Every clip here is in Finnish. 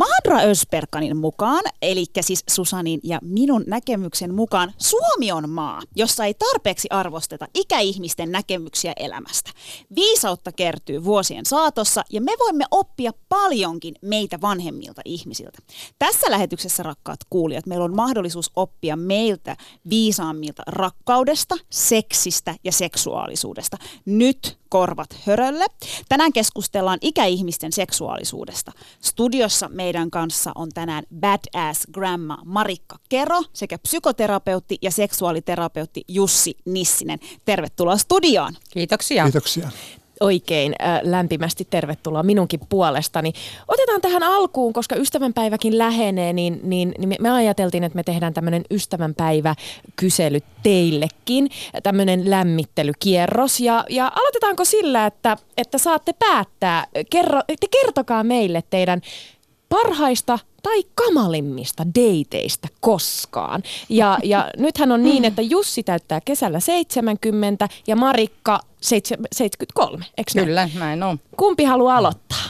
Madra Ösperkanin mukaan, eli siis Susanin ja minun näkemyksen mukaan, Suomi on maa, jossa ei tarpeeksi arvosteta ikäihmisten näkemyksiä elämästä. Viisautta kertyy vuosien saatossa ja me voimme oppia paljonkin meitä vanhemmilta ihmisiltä. Tässä lähetyksessä, rakkaat kuulijat, meillä on mahdollisuus oppia meiltä viisaammilta rakkaudesta, seksistä ja seksuaalisuudesta. Nyt korvat hörölle. Tänään keskustellaan ikäihmisten seksuaalisuudesta. Studiossa meidän kanssa on tänään badass grandma Marikka Kero sekä psykoterapeutti ja seksuaaliterapeutti Jussi Nissinen. Tervetuloa studioon. Kiitoksia. Kiitoksia oikein äh, lämpimästi tervetuloa minunkin puolestani. Otetaan tähän alkuun, koska ystävänpäiväkin lähenee, niin, niin, niin me ajateltiin, että me tehdään tämmöinen ystävänpäiväkysely teillekin, tämmöinen lämmittelykierros. Ja, ja aloitetaanko sillä, että, että saatte päättää, kerro, te kertokaa meille teidän parhaista tai kamalimmista dateista koskaan. Ja, ja nythän on niin, että Jussi täyttää kesällä 70 ja Marikka 73, eikö Kyllä, näin on. Kumpi haluaa aloittaa?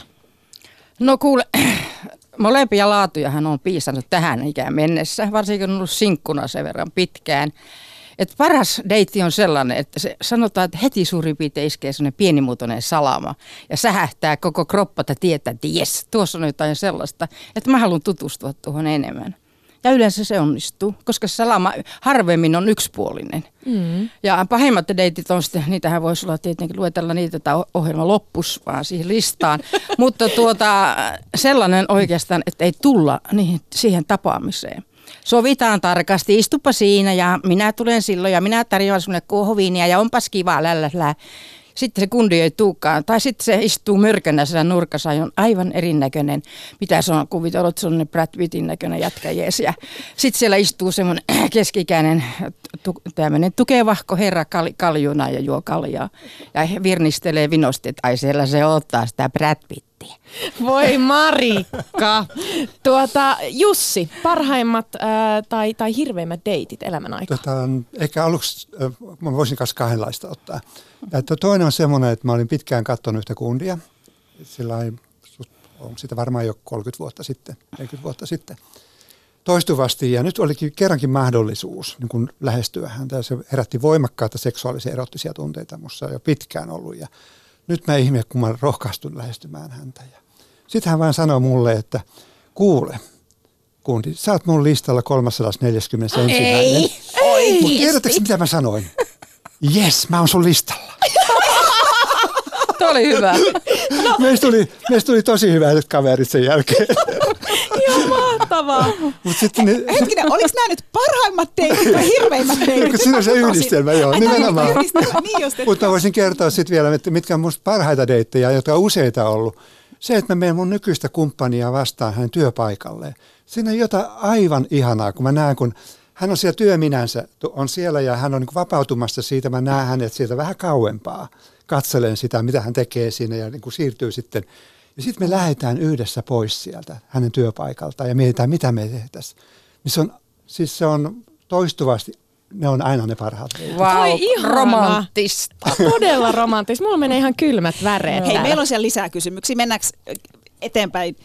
No kuule, molempia laatuja hän on piisannut tähän ikään mennessä, varsinkin on ollut sinkkuna sen verran pitkään. Et paras deitti on sellainen, että se sanotaan, että heti suurin piirtein iskee sellainen pienimuotoinen salama ja sähähtää koko kroppa, että tietää, että jes, tuossa on jotain sellaista, että mä haluan tutustua tuohon enemmän. Ja yleensä se onnistuu, koska salama harvemmin on yksipuolinen. Mm. Ja pahimmat deitit on sitten, niitähän voisi olla tietenkin luetella niitä, että ohjelma loppus vaan siihen listaan. Mutta tuota, sellainen oikeastaan, että ei tulla niihin, siihen tapaamiseen sovitaan tarkasti, istupa siinä ja minä tulen silloin ja minä tarjoan sinulle kuohuviinia ja onpas kiva lällällä. Sitten se kundi ei tuukaan. Tai sitten se istuu mörkönä siellä nurkassa ja on aivan erinäköinen. Mitä se on kuvitellut, se on Brad Pittin näköinen jätkä jees. Ja sitten siellä istuu semmoinen keskikäinen tu, tämmöinen tukevahko herra kal, kaljuna ja juo kaljaa. Ja virnistelee vinosti, että ai siellä se ottaa sitä Brad Pittiä. Voi Marikka. Tuota, Jussi, parhaimmat äh, tai, tai hirveimmät deitit elämän aikana? Tota, ehkä aluksi äh, mä voisin kanssa kahdenlaista ottaa. Että toinen on semmoinen, että mä olin pitkään katsonut yhtä kundia. Sillä on sitä varmaan jo 30 vuotta sitten, 40 vuotta sitten toistuvasti ja nyt olikin kerrankin mahdollisuus niin kun lähestyä häntä se herätti voimakkaita seksuaalisia erottisia tunteita mussa jo pitkään ollut ja nyt mä ihme, kun mä rohkaistun lähestymään häntä. Ja sitten hän vaan sanoi mulle, että kuule, kundi, sä oot mun listalla 341. Ei, ei. Mutta tiedättekö mitä mä sanoin? Yes, mä oon sun listalla. Tuo oli hyvä. No. Meistä, tuli, meistä tuli tosi hyvät kaverit sen jälkeen. Joo, mahtavaa. Mut sitten ne, Hetkinen, oliko nämä nyt parhaimmat teitit vai hirveimmät teitit? Siinä on se yhdistelmä, joo, Ai, nimenomaan. niin Mutta voisin kertoa sitten vielä, että mitkä on musta parhaita deittejä, jotka on useita ollut. Se, että mä menen mun nykyistä kumppania vastaan hänen työpaikalleen. Siinä on jotain aivan ihanaa, kun mä näen, kun hän on siellä työminänsä, on siellä ja hän on niin vapautumassa siitä. Mä näen hänet sieltä vähän kauempaa. Katselen sitä, mitä hän tekee siinä ja niin kuin siirtyy sitten. Ja sitten me lähdetään yhdessä pois sieltä hänen työpaikaltaan ja mietitään, mitä me tehtäisiin. Niin se on, siis se on toistuvasti ne on aina ne parhaat. Wow, romanttista. Todella romanttista. Mulla menee ihan kylmät väreet. Hei, meillä on siellä lisää kysymyksiä. Mennäänkö eteenpäin?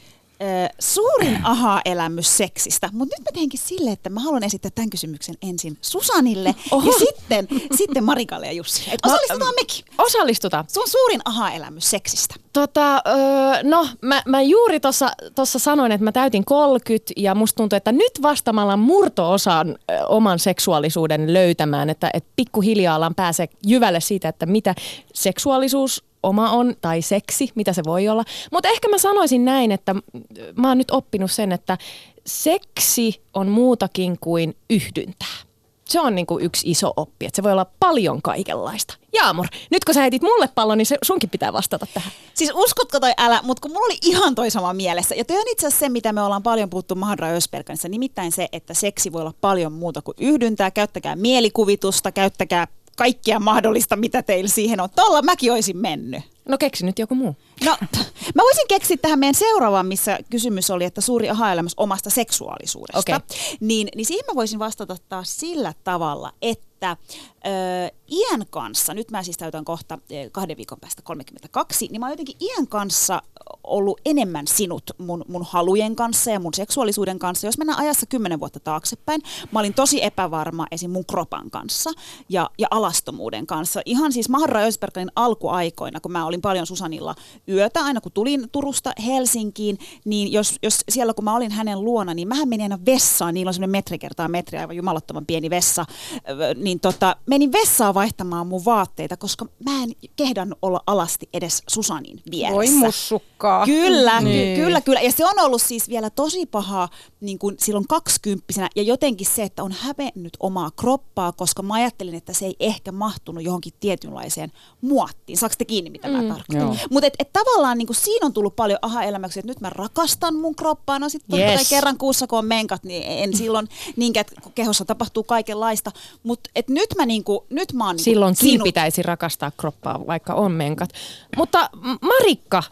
Suurin aha-elämys seksistä, mutta nyt mä teinkin sille, että mä haluan esittää tämän kysymyksen ensin Susanille Oho. ja sitten, sitten Marikalle ja Jussi. Et osallistutaan mekin. Osallistutaan. Sun suurin aha-elämys seksistä. Tota, öö, no mä, mä juuri tuossa sanoin, että mä täytin 30 ja musta tuntuu, että nyt vastamalla murto-osan ö, oman seksuaalisuuden löytämään, että et pikkuhiljaa alan pääsee jyvälle siitä, että mitä seksuaalisuus oma on tai seksi, mitä se voi olla. Mutta ehkä mä sanoisin näin, että mä oon nyt oppinut sen, että seksi on muutakin kuin yhdyntää. Se on niinku yksi iso oppi, että se voi olla paljon kaikenlaista. Jaamur, nyt kun sä heitit mulle pallon, niin se, sunkin pitää vastata tähän. Siis uskotko toi älä, mutta kun mulla oli ihan toi sama mielessä. Ja toi on itse asiassa se, mitä me ollaan paljon puhuttu Mahadra Ösperkanissa, nimittäin se, että seksi voi olla paljon muuta kuin yhdyntää. Käyttäkää mielikuvitusta, käyttäkää kaikkea mahdollista, mitä teillä siihen on. Tuolla mäkin olisin mennyt. No keksi nyt joku muu. No, mä voisin keksiä tähän meidän seuraavaan, missä kysymys oli, että suuri aha-elämys omasta seksuaalisuudesta. Okei. Niin, niin siihen mä voisin vastata taas sillä tavalla, että ö, iän kanssa, nyt mä siis täytän kohta ö, kahden viikon päästä 32, niin mä oon jotenkin iän kanssa ollut enemmän sinut mun, mun halujen kanssa ja mun seksuaalisuuden kanssa. Jos mennään ajassa kymmenen vuotta taaksepäin, mä olin tosi epävarma esim. mun kropan kanssa ja, ja alastomuuden kanssa. Ihan siis Maharra Ösberganin alkuaikoina, kun mä olin paljon Susanilla yötä, aina kun tulin Turusta Helsinkiin, niin jos, jos siellä kun mä olin hänen luona, niin mähän menin aina vessaan, niillä on semmoinen metri kertaa metri, aivan jumalattoman pieni vessa, niin tota, menin vessaan vaihtamaan mun vaatteita, koska mä en kehdannut olla alasti edes Susanin vieressä. Voi mussukkaa. Kyllä, Niin. ky- kyllä, kyllä. Ja se on ollut siis vielä tosi paha niin kuin silloin kaksikymppisenä. Ja jotenkin se, että on hävennyt omaa kroppaa, koska mä ajattelin, että se ei ehkä mahtunut johonkin tietynlaiseen muottiin. Saako te kiinni, mitä mä Mm, tarkoitan? Mutta et, et tavallaan niin kuin siinä on tullut paljon aha-elämäksi, että nyt mä rakastan mun kroppaa. No sitten Yes. kerran kuussa, kun on menkat, niin en silloin niinkään, että kehossa tapahtuu kaikenlaista. Mutta et nyt mä, niin kuin, nyt mä oon niin Silloinkin sinut. pitäisi rakastaa kroppaa, vaikka on menkat. Mutta Marikka,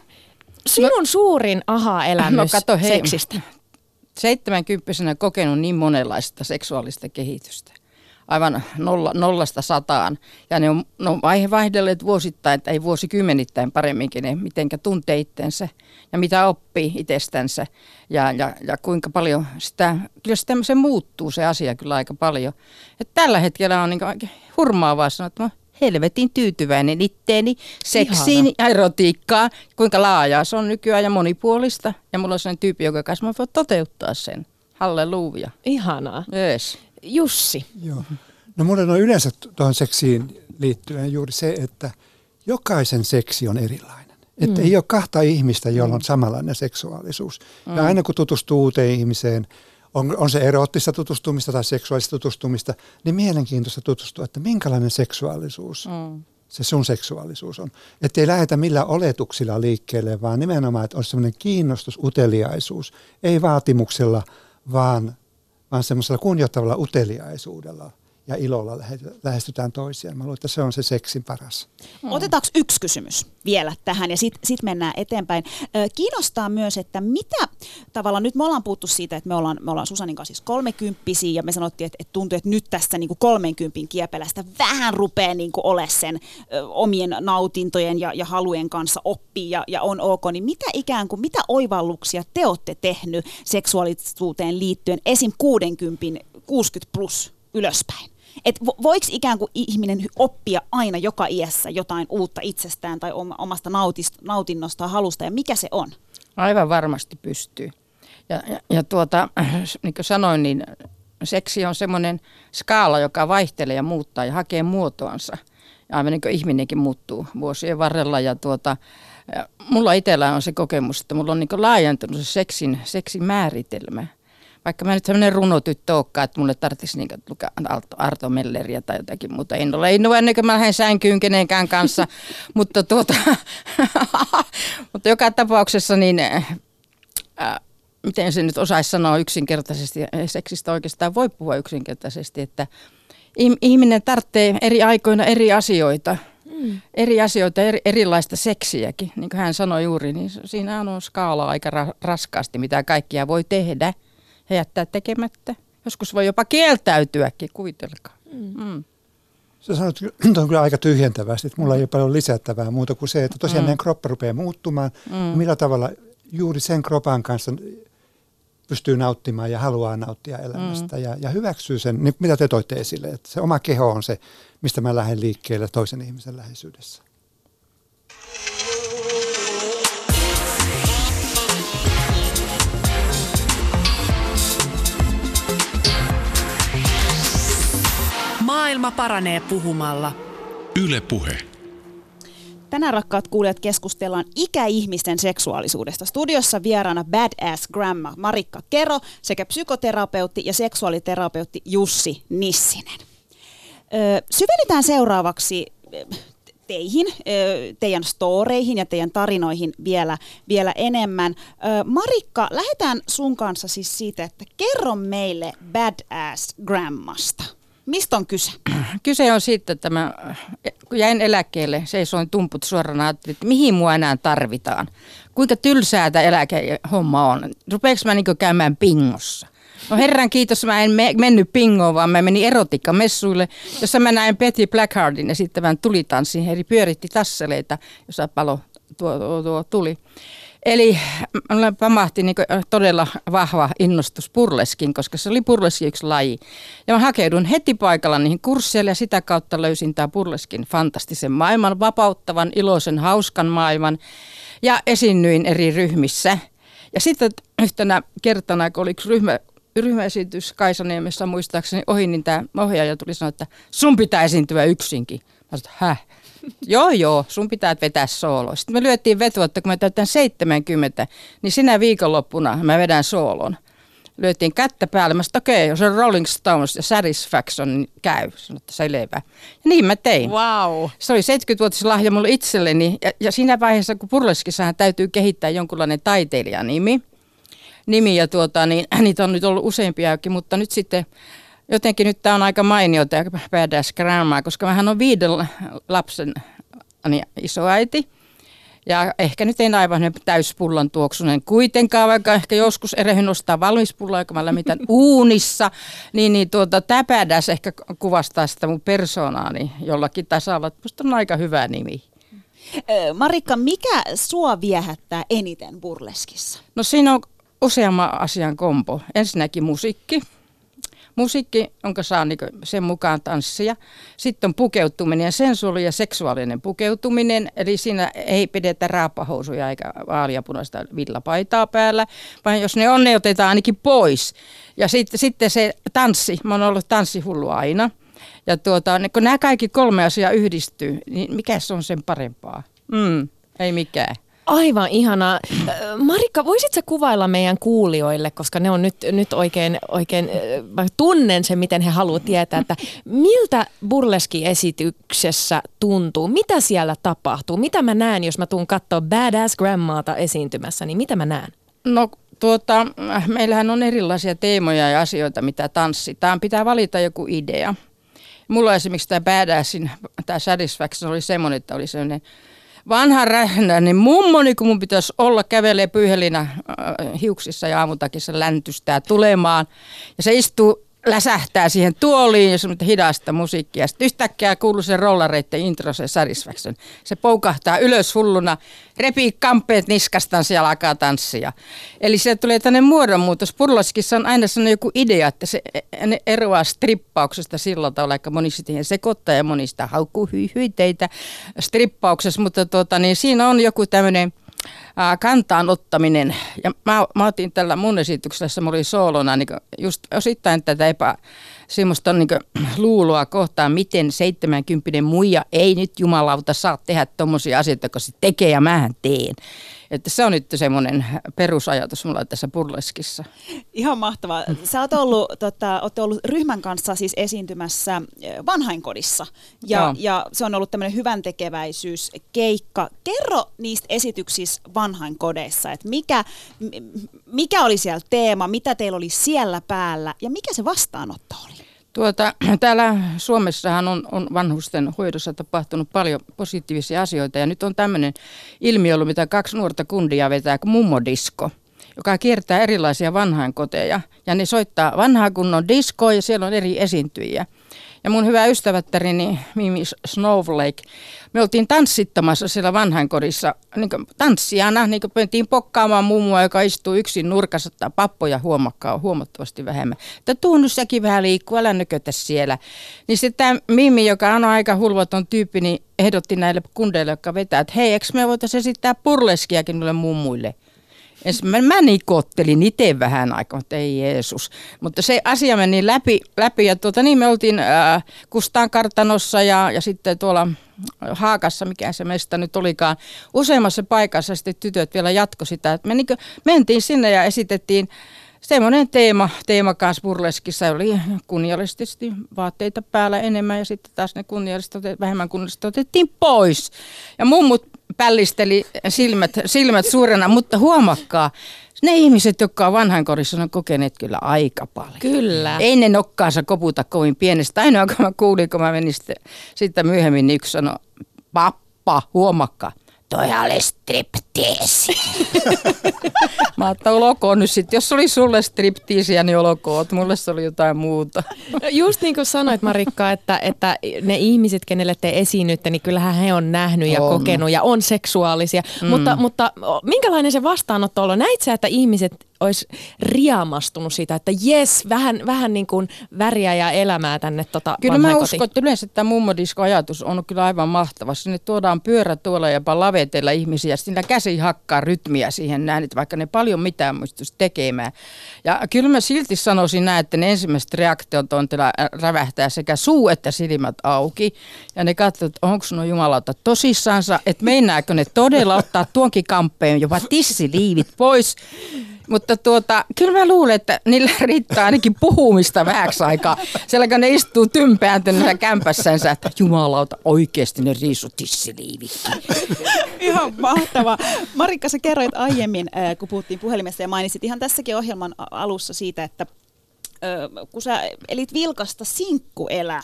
sinun suurin aha-elämys No kato, hei. seksistä. Seitsemänkymppisenä kokenut niin monenlaista seksuaalista kehitystä. Aivan nolla, nollasta sataan. Ja ne on, ne on vaihe vaihdelleet vuosittain tai vuosikymmenittäin paremminkin, ne mitenkä tuntee itsensä ja mitä oppii itsestänsä. Ja, ja, ja kuinka paljon sitä, kyllä se muuttuu se asia kyllä aika paljon. Et tällä hetkellä on niin hurmaavaa sanoa, että mä helvetin tyytyväinen itteeni, seksiin ja erotiikkaan, kuinka laajaa se on nykyään ja monipuolista. Ja mulla on sellainen tyyppi, joka kanssa mä voin toteuttaa sen. Halleluja. Ihanaa. Yes. Jussi. Joo. No mulle on yleensä tuohon seksiin liittyen juuri se, että jokaisen seksi on erilainen. Että ei ole kahta ihmistä, jolla on samanlainen seksuaalisuus. Ja aina kun tutustuu uuteen ihmiseen, on, on se eroottista tutustumista tai seksuaalista tutustumista, niin mielenkiintoista tutustua, että minkälainen seksuaalisuus Mm. se sun seksuaalisuus on. Että ei lähdetä millään oletuksilla liikkeelle, vaan nimenomaan, että on semmoinen kiinnostus, uteliaisuus. Ei vaatimuksella, vaan, vaan semmoisella kunnioittavalla uteliaisuudella ja ilolla lähe- lähestytään toisiaan. Mä luulen, että se on se seksin paras. Otetaanko yksi kysymys vielä tähän ja sitten sit mennään eteenpäin. Kiinnostaa myös, että mitä tavallaan, nyt me ollaan puhuttu siitä, että me ollaan, me ollaan Susanin kanssa siis kolmekymppisiä ja me sanottiin, että, että tuntuu, että nyt tästä niin kolmenkympin kiepelästä vähän rupeaa niin ole sen omien nautintojen ja, ja halujen kanssa oppii ja, ja on ok, niin mitä ikään kuin, mitä oivalluksia te olette tehnyt seksuaalisuuteen liittyen esim. 60, 60 plus ylöspäin? Et vo- voiko ikään kuin ihminen oppia aina joka iässä jotain uutta itsestään tai oma- omasta nautist- nautinnosta halusta ja mikä se on? Aivan varmasti pystyy. Ja, ja, ja tuota, niin kuin sanoin, niin seksi on semmoinen skaala, joka vaihtelee ja muuttaa ja hakee muotoansa. Ja aivan niin kuin ihminenkin muuttuu vuosien varrella. Ja tuota, mulla itsellä on se kokemus, että mulla on niin laajentunut se seksin, seksin määritelmä. Vaikka mä nyt sellainen runotyttö olekaan, että mulle tarvitsisi niin lukea Arto, Melleriä tai jotakin muuta. En ole, en ole ennen kuin mä lähden sänkyyn kenenkään kanssa. mutta, tuota, mutta joka tapauksessa niin äh, miten se nyt osaisi sanoa yksinkertaisesti, seksistä oikeastaan voi puhua yksinkertaisesti, että ihm- ihminen tarvitsee eri aikoina eri asioita, mm. eri asioita, eri, erilaista seksiäkin, niin kuin hän sanoi juuri, niin siinä on skaala aika ra- raskaasti, mitä kaikkia voi tehdä ja jättää tekemättä. Joskus voi jopa kieltäytyäkin, kuvitelkaa. Mm. Sä sanoit on kyllä aika tyhjentävästi, että mulla ei ole paljon lisättävää muuta kuin se, että tosiaan mm. meidän kroppa rupeaa muuttumaan. Mm. Ja millä tavalla juuri sen kropan kanssa pystyy nauttimaan ja haluaa nauttia elämästä mm. ja, ja hyväksyy sen, niin mitä te toitte esille, että se oma keho on se, mistä mä lähden liikkeelle toisen ihmisen läheisyydessä. Maailma paranee puhumalla. Yle Puhe. Tänään rakkaat kuulijat keskustellaan ikäihmisten seksuaalisuudesta. Studiossa vieraana Badass Grandma Marikka Kero sekä psykoterapeutti ja seksuaaliterapeutti Jussi Nissinen. Ö, syvennytään seuraavaksi teihin, teidän storeihin ja teidän tarinoihin vielä, vielä enemmän. Marikka, lähdetään sun kanssa siis siitä, että kerro meille Badass Grammasta. Mistä on kyse? Kyse on siitä, että mä, kun jäin eläkkeelle, seisoin tumput suorana, että mihin mua enää tarvitaan. Kuinka tylsää tämä eläkehomma on. Rupeeko mä niin käymään pingossa? No herran kiitos, mä en me, mennyt pingoon, vaan mä menin erotikkamessuille, jossa mä näin Betty Blackheartin esittävän tulitanssin. He pyöritti tasseleita, jossa palo tuo, tuo, tuo tuli. Eli mulle pamahti niin todella vahva innostus purleskin, koska se oli purleskin yksi laji. Ja mä hakeudun heti paikalla niihin kursseille ja sitä kautta löysin tämä purleskin fantastisen maailman, vapauttavan, iloisen, hauskan maailman. Ja esiinnyin eri ryhmissä. Ja sitten yhtenä kertana, kun oli yksi ryhmä, ryhmäesitys Kaisaniemessä muistaakseni ohi, niin tämä ohjaaja tuli sanoa, että sun pitää esiintyä yksinkin. Mä sanoin, häh? Joo, joo, sun pitää vetää soolo. Sitten me lyöttiin vetoa, että kun mä täytän 70, niin sinä viikonloppuna mä vedän soolon. Lyötiin kättä päälle. Mä sanoin, okei, okay, jos on Rolling Stones ja Satisfaction, niin käy. Sanoin, että selvä. Ja niin mä tein. Wow. Se oli 70-vuotislahja mulle itselleni. Ja, ja siinä vaiheessa, kun Purleskissahan täytyy kehittää jonkunlainen taiteilijanimi. Nimi ja tuota, niin niitä on nyt ollut useampiakin, mutta nyt sitten jotenkin nyt tämä on aika mainio tämä Badass Grandma, koska vähän on viiden lapsen niin isoäiti. Ja ehkä nyt ei aivan täyspullan tuoksunen kuitenkaan, vaikka ehkä joskus erehyn ostaa valmispullaa, joka mä lämmitän uunissa. Niin, niin tuota, tämä ehkä kuvastaa sitä mun persoonaani jollakin tasolla. Musta on aika hyvä nimi. Marikka, mikä sua viehättää eniten burleskissa? No siinä on useamman asian kompo. Ensinnäkin musiikki musiikki, jonka saa niin sen mukaan tanssia. Sitten on pukeutuminen ja sensuaali ja seksuaalinen pukeutuminen, eli siinä ei pidetä raapahousuja eikä vaaliapunaista villapaitaa päällä, vaan jos ne on, ne otetaan ainakin pois. Ja sitten, sitten se tanssi, mä oon ollut tanssihullu aina. Ja tuota, kun nämä kaikki kolme asiaa yhdistyy, niin mikä se on sen parempaa? Mm, ei mikään. Aivan ihanaa. Marikka, voisitko kuvailla meidän kuulijoille, koska ne on nyt, nyt oikein, oikein, mä tunnen sen, miten he haluavat tietää, että miltä burleski-esityksessä tuntuu, mitä siellä tapahtuu, mitä mä näen, jos mä tuun katsoa Badass Grandmaata esiintymässä, niin mitä mä näen? No tuota, meillähän on erilaisia teemoja ja asioita, mitä tanssitaan. Pitää valita joku idea. Mulla esimerkiksi tämä Badassin, tämä Satisfaction oli semmoinen, että oli sellainen vanha rähnä, niin mummoni, kun mun pitäisi olla, kävelee pyyhelinä äh, hiuksissa ja aamutakissa läntystää tulemaan. Ja se istuu läsähtää siihen tuoliin ja semmoista hidasta musiikkia. Sitten yhtäkkiä kuuluu se rollareitten intro, se Satisfaction. Se poukahtaa ylös hulluna, repii kampeet niskastaan ja alkaa tanssia. Eli se tulee tänne muodonmuutos. Purlaskissa on aina sellainen joku idea, että se ne eroaa strippauksesta sillä tavalla, että moni siihen sekoittaa ja moni sitä haukkuu hyiteitä strippauksessa, mutta tuota, niin siinä on joku tämmöinen – kantaan ottaminen. Ja mä, mä otin tällä mun esityksessä, mä olin soolona niin just osittain tätä epä, semmoista niin luuloa kohtaan, miten 70 muija ei nyt jumalauta saa tehdä tommosia asioita, kun se tekee ja mähän teen. Että se on nyt semmoinen perusajatus mulla tässä burleskissa. Ihan mahtavaa. Sä oot ollut, tota, oot ollut ryhmän kanssa siis esiintymässä vanhainkodissa ja, ja se on ollut tämmöinen hyvän tekeväisyyskeikka. Kerro niistä esityksistä vanhainkodeissa, että mikä, mikä oli siellä teema, mitä teillä oli siellä päällä ja mikä se vastaanotto oli? Tuota, täällä Suomessahan on, on vanhusten hoidossa tapahtunut paljon positiivisia asioita ja nyt on tämmöinen ilmiö ollut, mitä kaksi nuorta kundia vetää kuin mummodisko joka kiertää erilaisia vanhainkoteja. Ja ne soittaa vanhaa kunnon diskoa ja siellä on eri esiintyjiä. Ja mun hyvä ystävättärini Mimi Snowflake, me oltiin tanssittamassa siellä vanhainkodissa niin tanssijana, niin mentiin pokkaamaan mummua, joka istuu yksin nurkassa, tai pappoja huomakkaa huomattavasti vähemmän. Että tuu nyt säkin vähän liikkua, älä nökötä siellä. Niin sitten tämä Mimi, joka on aika hulvaton tyyppi, niin ehdotti näille kundeille, jotka vetää, että hei, eikö me voitaisiin esittää purleskiakin noille mummuille. Mä, mä nikottelin itse vähän aikaa, että ei Jeesus. Mutta se asia meni läpi, läpi ja tuota, niin me oltiin äh, Kustaan kartanossa ja, ja sitten tuolla Haakassa, mikä se meistä nyt olikaan, useammassa paikassa sitten tytöt vielä jatko sitä. Me niin mentiin sinne ja esitettiin semmoinen teema, teema kanssa burleskissa oli kunniallisesti vaatteita päällä enemmän ja sitten taas ne kunniallisesti, vähemmän kunniallisesti otettiin pois. Ja mummut pällisteli silmät, silmät suurena, mutta huomakkaa, ne ihmiset, jotka on vanhainkodissa, on kokeneet kyllä aika paljon. Kyllä. Ei ne nokkaansa koputa kovin pienestä. Ainoa, kun mä kuulin, kun mä menin sitten, sitten myöhemmin, niin yksi sanoi, pappa, huomakkaa toi oli stripteesi. Mä ajattelin, olkoon nyt sitten. Jos oli sulle striptiisiä, niin olkoon. Mulle se oli jotain muuta. No just niin kuin sanoit Marikka, että, että ne ihmiset, kenelle te esiinnytte, niin kyllähän he on nähnyt ja on. kokenut ja on seksuaalisia. Mm. Mutta, mutta minkälainen se vastaanotto on? Näit sä, että ihmiset olisi riamastunut siitä, että jes, vähän, vähän niin kuin väriä ja elämää tänne tota Kyllä mä uskon, että yleensä tämä mummodisko-ajatus on kyllä aivan mahtava. Sinne tuodaan pyörä tuolla ja lavetella ihmisiä, sillä käsi hakkaa rytmiä siihen näin, että vaikka ne paljon mitään muistuisi tekemään. Ja kyllä mä silti sanoisin näin, että ne ensimmäiset reaktiot on rävähtää sekä suu että silmät auki. Ja ne katsovat, että onko nuo jumalauta tosissaansa, että meinääkö ne todella ottaa tuonkin kamppeen jopa tissiliivit pois. Mutta tuota, kyllä mä luulen, että niillä riittää ainakin puhumista vähäksi aikaa. Siellä kun ne istuu tympääntyneenä kämpässänsä, että jumalauta, oikeasti ne riisu tissiliivi. Ihan mahtavaa. Marikka, sä kerroit aiemmin, äh, kun puhuttiin puhelimessa ja mainitsit ihan tässäkin ohjelman alussa siitä, että äh, kun sä elit vilkasta sinkkuelämää,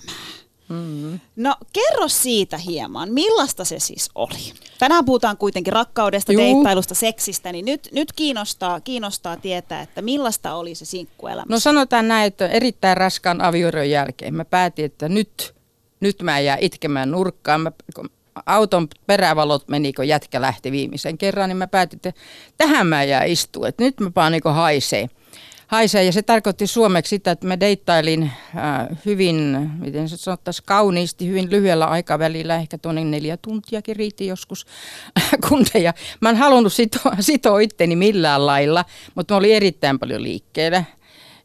Mm-hmm. No kerro siitä hieman, millaista se siis oli? Tänään puhutaan kuitenkin rakkaudesta, Juu. deittailusta, seksistä, niin nyt, nyt kiinnostaa, kiinnostaa tietää, että millaista oli se sinkkuelämä. No sanotaan näin, että erittäin raskaan avioeron jälkeen mä päätin, että nyt, nyt mä jää itkemään nurkkaan. Mä, auton perävalot meni, kun jätkä lähti viimeisen kerran, niin mä päätin, että tähän mä jää istua, että nyt mä paan niin haisee haisee. Ja se tarkoitti suomeksi sitä, että mä deittailin äh, hyvin, miten se sanottaisiin, kauniisti, hyvin lyhyellä aikavälillä, ehkä tuonne neljä tuntiakin riitti joskus kundeja. Mä en halunnut sitoa, sitoa itteni millään lailla, mutta mä olin erittäin paljon liikkeellä.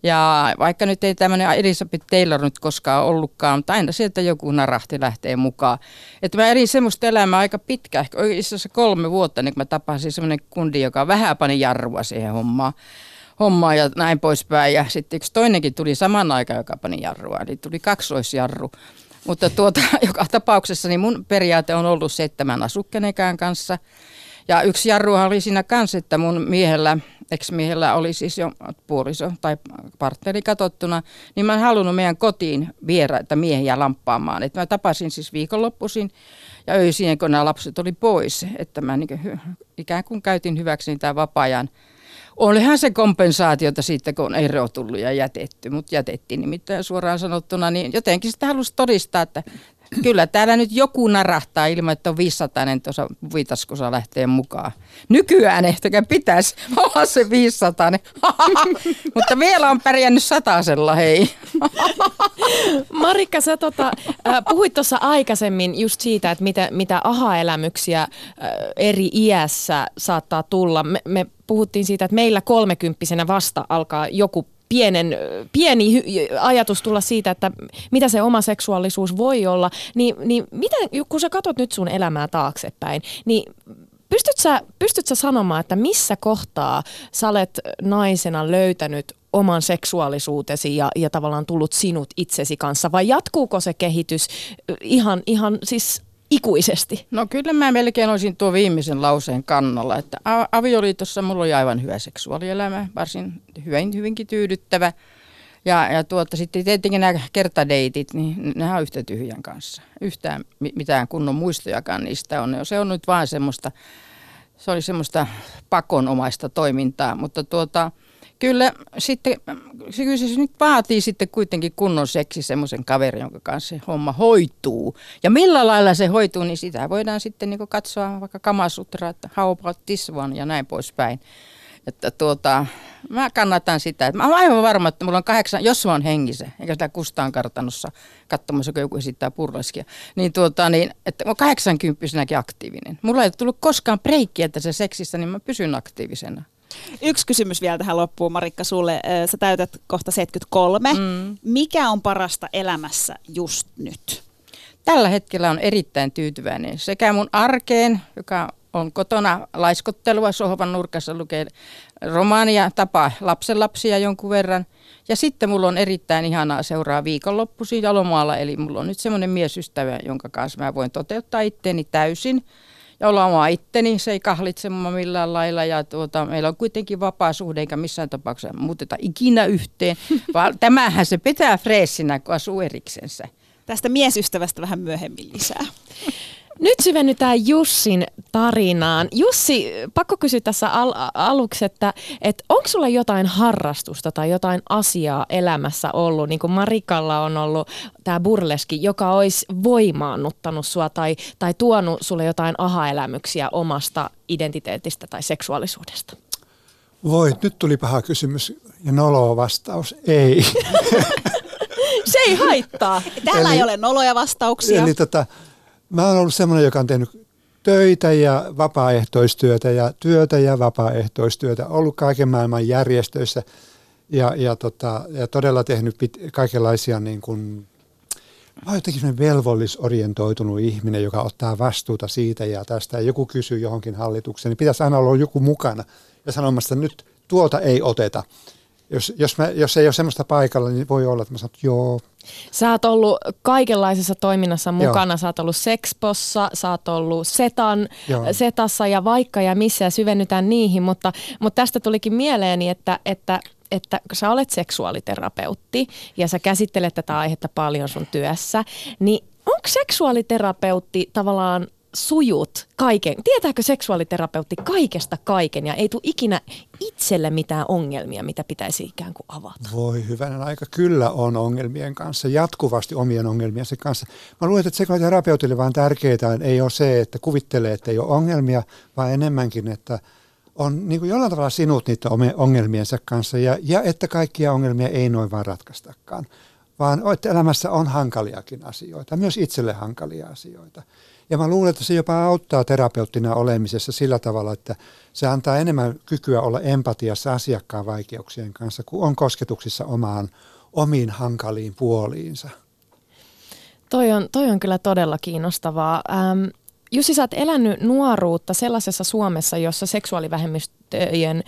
Ja vaikka nyt ei tämmöinen Elisabeth Taylor nyt koskaan ollutkaan, mutta aina sieltä joku narahti lähtee mukaan. Että mä elin semmoista elämää aika pitkä, ehkä itse asiassa kolme vuotta, niin kun mä tapasin semmoinen kundi, joka vähän pani jarrua siihen hommaan hommaa ja näin poispäin. Ja sitten yksi toinenkin tuli saman aikaan, joka pani jarrua, eli tuli kaksoisjarru. Mutta tuota, joka tapauksessa niin mun periaate on ollut se, että mä en asu kanssa. Ja yksi jarruhan oli siinä kanssa, että mun miehellä, ex-miehellä oli siis jo puoliso tai partneri katsottuna, niin mä en halunnut meidän kotiin vieraita miehiä lamppaamaan. Että mä tapasin siis viikonloppuisin ja öisiin, kun nämä lapset oli pois, että mä niin ikään kuin käytin hyväksi tämä vapaa-ajan Olihan se kompensaatiota siitä, kun on ero tullut ja jätetty, mutta jätettiin nimittäin suoraan sanottuna, niin jotenkin sitä halusi todistaa, että kyllä täällä nyt joku narahtaa ilman, että on 500 tuossa viitaskussa lähtee mukaan. Nykyään ehtäkään pitäisi olla se 500, mutta vielä on pärjännyt satasella, hei. Marikka, sä tota, äh, puhuit tuossa aikaisemmin just siitä, että mitä, mitä aha-elämyksiä äh, eri iässä saattaa tulla. Me, me puhuttiin siitä, että meillä kolmekymppisenä vasta alkaa joku pienen, pieni ajatus tulla siitä, että mitä se oma seksuaalisuus voi olla, niin, niin mitä, kun sä katsot nyt sun elämää taaksepäin, niin pystyt sä, pystyt sä sanomaan, että missä kohtaa sä olet naisena löytänyt oman seksuaalisuutesi ja, ja tavallaan tullut sinut itsesi kanssa, vai jatkuuko se kehitys ihan, ihan siis ikuisesti? No kyllä mä melkein olisin tuo viimeisen lauseen kannalla, että avioliitossa mulla oli aivan hyvä seksuaalielämä, varsin hyvin, hyvinkin tyydyttävä. Ja, ja tuota, sitten tietenkin nämä kertadeitit, niin nämä on yhtä tyhjän kanssa. Yhtään mitään kunnon muistojakaan niistä on. Se on nyt vaan semmoista, se oli semmoista pakonomaista toimintaa, mutta tuota, Kyllä, sitten, kyllä se nyt vaatii sitten kuitenkin kunnon seksi semmoisen kaverin, jonka kanssa se homma hoituu. Ja millä lailla se hoituu, niin sitä voidaan sitten niin katsoa vaikka Kamasutra, että how about this one ja näin poispäin. Että tuota, mä kannatan sitä. Mä olen aivan varma, että mulla on kahdeksan, jos mä oon hengissä, eikä sitä kustaan kartanossa katsomassa, kun joku esittää purlaskia, niin, tuota, niin että mä oon kahdeksankymppisenäkin aktiivinen. Mulla ei tullut koskaan breikkiä tässä seksissä, niin mä pysyn aktiivisena. Yksi kysymys vielä tähän loppuun, Marikka, sulle. Sä täytät kohta 73. Mm. Mikä on parasta elämässä just nyt? Tällä hetkellä on erittäin tyytyväinen sekä mun arkeen, joka on kotona laiskottelua, sohvan nurkassa lukee romaania, tapaa lapsenlapsia jonkun verran. Ja sitten mulla on erittäin ihanaa seuraa viikonloppuisin jalomaalla, eli mulla on nyt semmoinen miesystävä, jonka kanssa mä voin toteuttaa itteeni täysin. Ja olla oma itteni, se ei kahlitse mua millään lailla ja tuota, meillä on kuitenkin vapaa suhde eikä missään tapauksessa muuteta ikinä yhteen, vaan tämähän se pitää freessinä, kun asuu eriksensä. Tästä miesystävästä vähän myöhemmin lisää. Nyt syvennytään Jussin tarinaan. Jussi, pakko kysyä tässä al- aluksi, että, että onko sulla jotain harrastusta tai jotain asiaa elämässä ollut, niin kuin Marikalla on ollut tämä burleski, joka olisi voimaannuttanut sua tai, tai tuonut sulle jotain aha-elämyksiä omasta identiteetistä tai seksuaalisuudesta? Voi, nyt tuli paha kysymys ja noloa vastaus. Ei. Se ei haittaa. Täällä eli, ei ole noloja vastauksia. Eli tota, mä oon ollut semmoinen, joka on tehnyt töitä ja vapaaehtoistyötä ja työtä ja vapaaehtoistyötä, ollut kaiken maailman järjestöissä ja, ja, tota, ja todella tehnyt pit, kaikenlaisia niin kuin, mä oon jotenkin velvollisorientoitunut ihminen, joka ottaa vastuuta siitä ja tästä. Ja joku kysyy johonkin hallitukseen, niin pitäisi aina olla joku mukana ja sanomassa, että nyt tuota ei oteta jos, jos, mä, jos ei ole semmoista paikalla, niin voi olla, että mä sanon, että joo. Sä oot ollut kaikenlaisessa toiminnassa mukana. Joo. Sä oot ollut Sexpossa, sä oot ollut Setan, Setassa ja vaikka ja missä ja syvennytään niihin. Mutta, mutta tästä tulikin mieleeni, että, että että kun sä olet seksuaaliterapeutti ja sä käsittelet tätä aihetta paljon sun työssä, niin onko seksuaaliterapeutti tavallaan sujut kaiken. Tietääkö seksuaaliterapeutti kaikesta kaiken ja ei tule ikinä itselle mitään ongelmia, mitä pitäisi ikään kuin avata? Voi hyvänen aika. Kyllä on ongelmien kanssa, jatkuvasti omien ongelmiensa kanssa. Mä luulen, että seksuaaliterapeutille vaan tärkeää ei ole se, että kuvittelee, että ei ole ongelmia, vaan enemmänkin, että on niin kuin jollain tavalla sinut niiden ongelmiensa kanssa ja, ja että kaikkia ongelmia ei noin vaan ratkaistakaan, vaan että elämässä on hankaliakin asioita, myös itselle hankalia asioita. Ja mä luulen, että se jopa auttaa terapeuttina olemisessa sillä tavalla, että se antaa enemmän kykyä olla empatiassa asiakkaan vaikeuksien kanssa, kun on kosketuksissa omaan, omiin hankaliin puoliinsa. Toi on, toi on kyllä todella kiinnostavaa. Ähm, Jussi, sä oot elänyt nuoruutta sellaisessa Suomessa, jossa seksuaalivähemmistöjen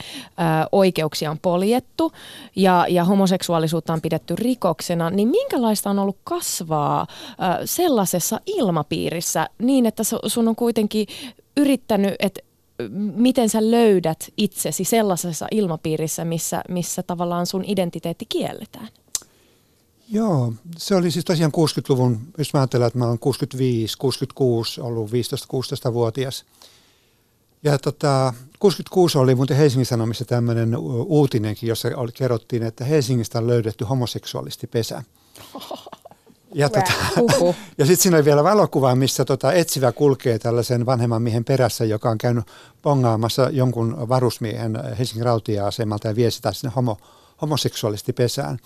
oikeuksia on poljettu ja, ja homoseksuaalisuutta on pidetty rikoksena, niin minkälaista on ollut kasvaa ö, sellaisessa ilmapiirissä niin, että sun on kuitenkin yrittänyt, että miten sä löydät itsesi sellaisessa ilmapiirissä, missä, missä tavallaan sun identiteetti kielletään? Joo, se oli siis tosiaan 60-luvun, jos mä ajattelen, että mä olen 65, 66, ollut 15-16-vuotias. Ja tota, 66 oli muuten Helsingin Sanomissa tämmöinen uutinenkin, jossa oli, kerrottiin, että Helsingistä on löydetty homoseksuaalistipesä. Ja, tota, ja sitten siinä oli vielä valokuva, missä tota etsivä kulkee tällaisen vanhemman miehen perässä, joka on käynyt pongaamassa jonkun varusmiehen Helsingin rautia-asemalta ja vie sitä sinne homo, homoseksuaalistipesään.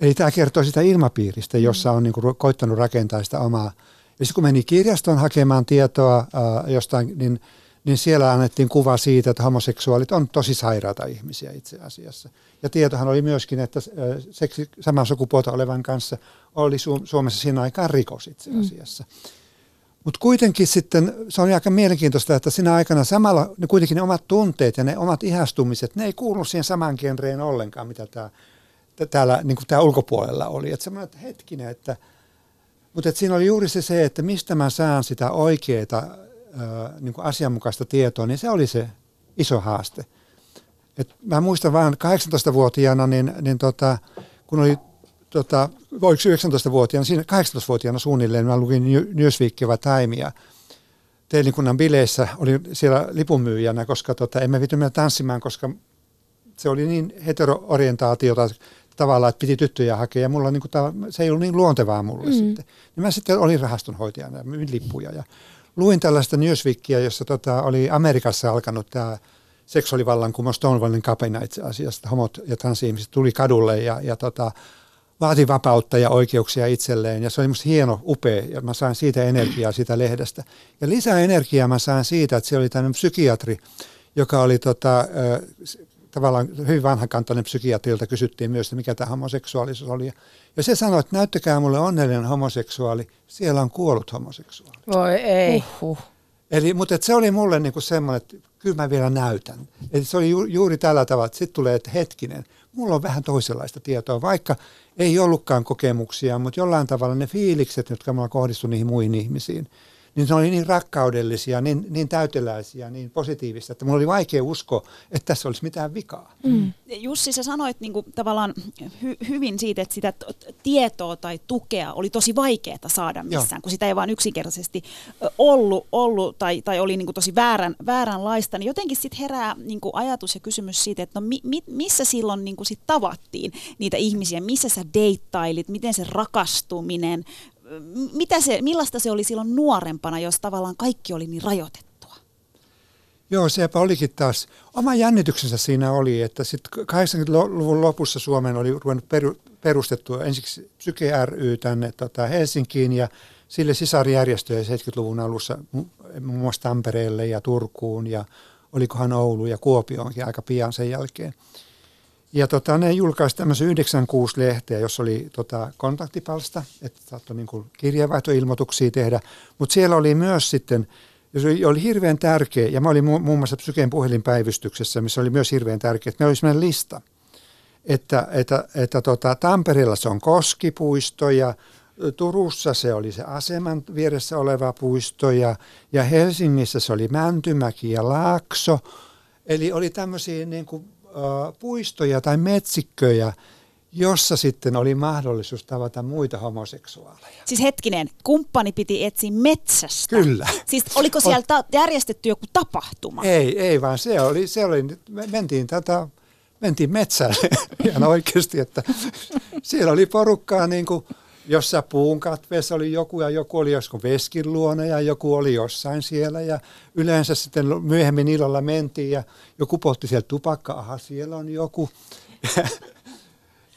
Eli tämä kertoo sitä ilmapiiristä, jossa on niin kuin koittanut rakentaa sitä omaa. Ja sitten kun meni kirjastoon hakemaan tietoa äh, jostain, niin, niin siellä annettiin kuva siitä, että homoseksuaalit on tosi sairaata ihmisiä itse asiassa. Ja tietohan oli myöskin, että seksi samaa sukupuolta olevan kanssa oli Su- Suomessa siinä aikaan rikos itse mm. asiassa. Mm. Mutta kuitenkin sitten se on aika mielenkiintoista, että siinä aikana samalla ne kuitenkin ne omat tunteet ja ne omat ihastumiset, ne ei kuulu siihen saman genreen ollenkaan, mitä tämä täällä niin kuin täällä ulkopuolella oli. Että semmoinen, että hetkinen, että, mutta että siinä oli juuri se, se, että mistä mä saan sitä oikeaa niin asianmukaista tietoa, niin se oli se iso haaste. Et mä muistan vaan 18-vuotiaana, niin, niin tota, kun oli tota, voiko 19-vuotiaana, siinä 18-vuotiaana suunnilleen mä lukin Newsweekia vai Timea, Teelikunnan bileissä, oli siellä lipunmyyjänä, koska tota, emme viity mennä tanssimaan, koska se oli niin heteroorientaatiota tavallaan, että piti tyttöjä hakea ja mulla niin kuin, se ei ollut niin luontevaa mulle mm. sitten. Niin mä sitten olin rahastonhoitajana ja myin lippuja ja luin tällaista Newsweekia, jossa tota, oli Amerikassa alkanut tämä seksuaalivallankumous Stonewallin kapina itse asiassa. Homot ja transihmiset tuli kadulle ja, ja tota, vaati vapautta ja oikeuksia itselleen. Ja se oli musta hieno, upea, ja mä sain siitä energiaa siitä lehdestä. Ja lisää energiaa mä sain siitä, että siellä oli tämmöinen psykiatri, joka oli tota, tavallaan hyvin vanhakantainen psykiatrilta kysyttiin myös, että mikä tämä homoseksuaalisuus oli. Ja se sanoi, että näyttäkää mulle onnellinen homoseksuaali, siellä on kuollut homoseksuaali. Voi ei. Uhuh. Eli, mutta se oli mulle niinku semmoinen, että kyllä mä vielä näytän. Eli se oli ju, juuri tällä tavalla, että sitten tulee, että hetkinen, mulla on vähän toisenlaista tietoa, vaikka ei ollutkaan kokemuksia, mutta jollain tavalla ne fiilikset, jotka mulla kohdistui niihin muihin ihmisiin, niin ne oli niin rakkaudellisia, niin, niin täyteläisiä, niin positiivista, että mulla oli vaikea uskoa, että tässä olisi mitään vikaa. Mm. Jussi, sä sanoit niin kuin, tavallaan hy- hyvin siitä, että sitä tietoa tai tukea oli tosi vaikeaa saada missään, Joo. kun sitä ei vaan yksinkertaisesti ollut, ollut tai, tai oli niin kuin tosi väärän, vääränlaista, niin jotenkin sitten herää niin kuin ajatus ja kysymys siitä, että no mi, mi, missä silloin niin kuin sit tavattiin niitä ihmisiä, missä sä deittailit, miten se rakastuminen, mitä se, millaista se oli silloin nuorempana, jos tavallaan kaikki oli niin rajoitettua? Joo, sepä olikin taas. Oma jännityksensä siinä oli, että sitten 80-luvun lopussa Suomeen oli ruvennut perustettu ensiksi Psyke ry tänne tota Helsinkiin ja sille sisarjärjestöjä 70-luvun alussa muun muassa Tampereelle ja Turkuun ja olikohan Oulu ja Kuopioonkin aika pian sen jälkeen. Ja tota, ne julkaisi tämmöisen 96 lehteä, jossa oli tota, kontaktipalsta, että saattoi niin kirjeenvaihtoilmoituksia tehdä. Mutta siellä oli myös sitten, jos oli, oli hirveän tärkeä, ja mä olin mu- muun muassa Psykeen puhelinpäivystyksessä, missä oli myös hirveän tärkeä, että meillä oli sellainen lista, että, että, että tota, Tampereella se on Koskipuisto ja Turussa se oli se aseman vieressä oleva puisto ja, ja Helsingissä se oli Mäntymäki ja Laakso. Eli oli tämmöisiä niin kuin puistoja tai metsikköjä, jossa sitten oli mahdollisuus tavata muita homoseksuaaleja. Siis hetkinen, kumppani piti etsiä metsästä. Kyllä. Siis oliko siellä ta- järjestetty joku tapahtuma? Ei, ei vaan se oli, se oli me mentiin tätä, mentiin metsälle ihan oikeasti, että siellä oli porukkaa niin kuin jossa puun katveessa oli joku ja joku oli joskus veskin luona ja joku oli jossain siellä ja yleensä sitten myöhemmin illalla mentiin ja joku poltti siellä tupakka, aha siellä on joku.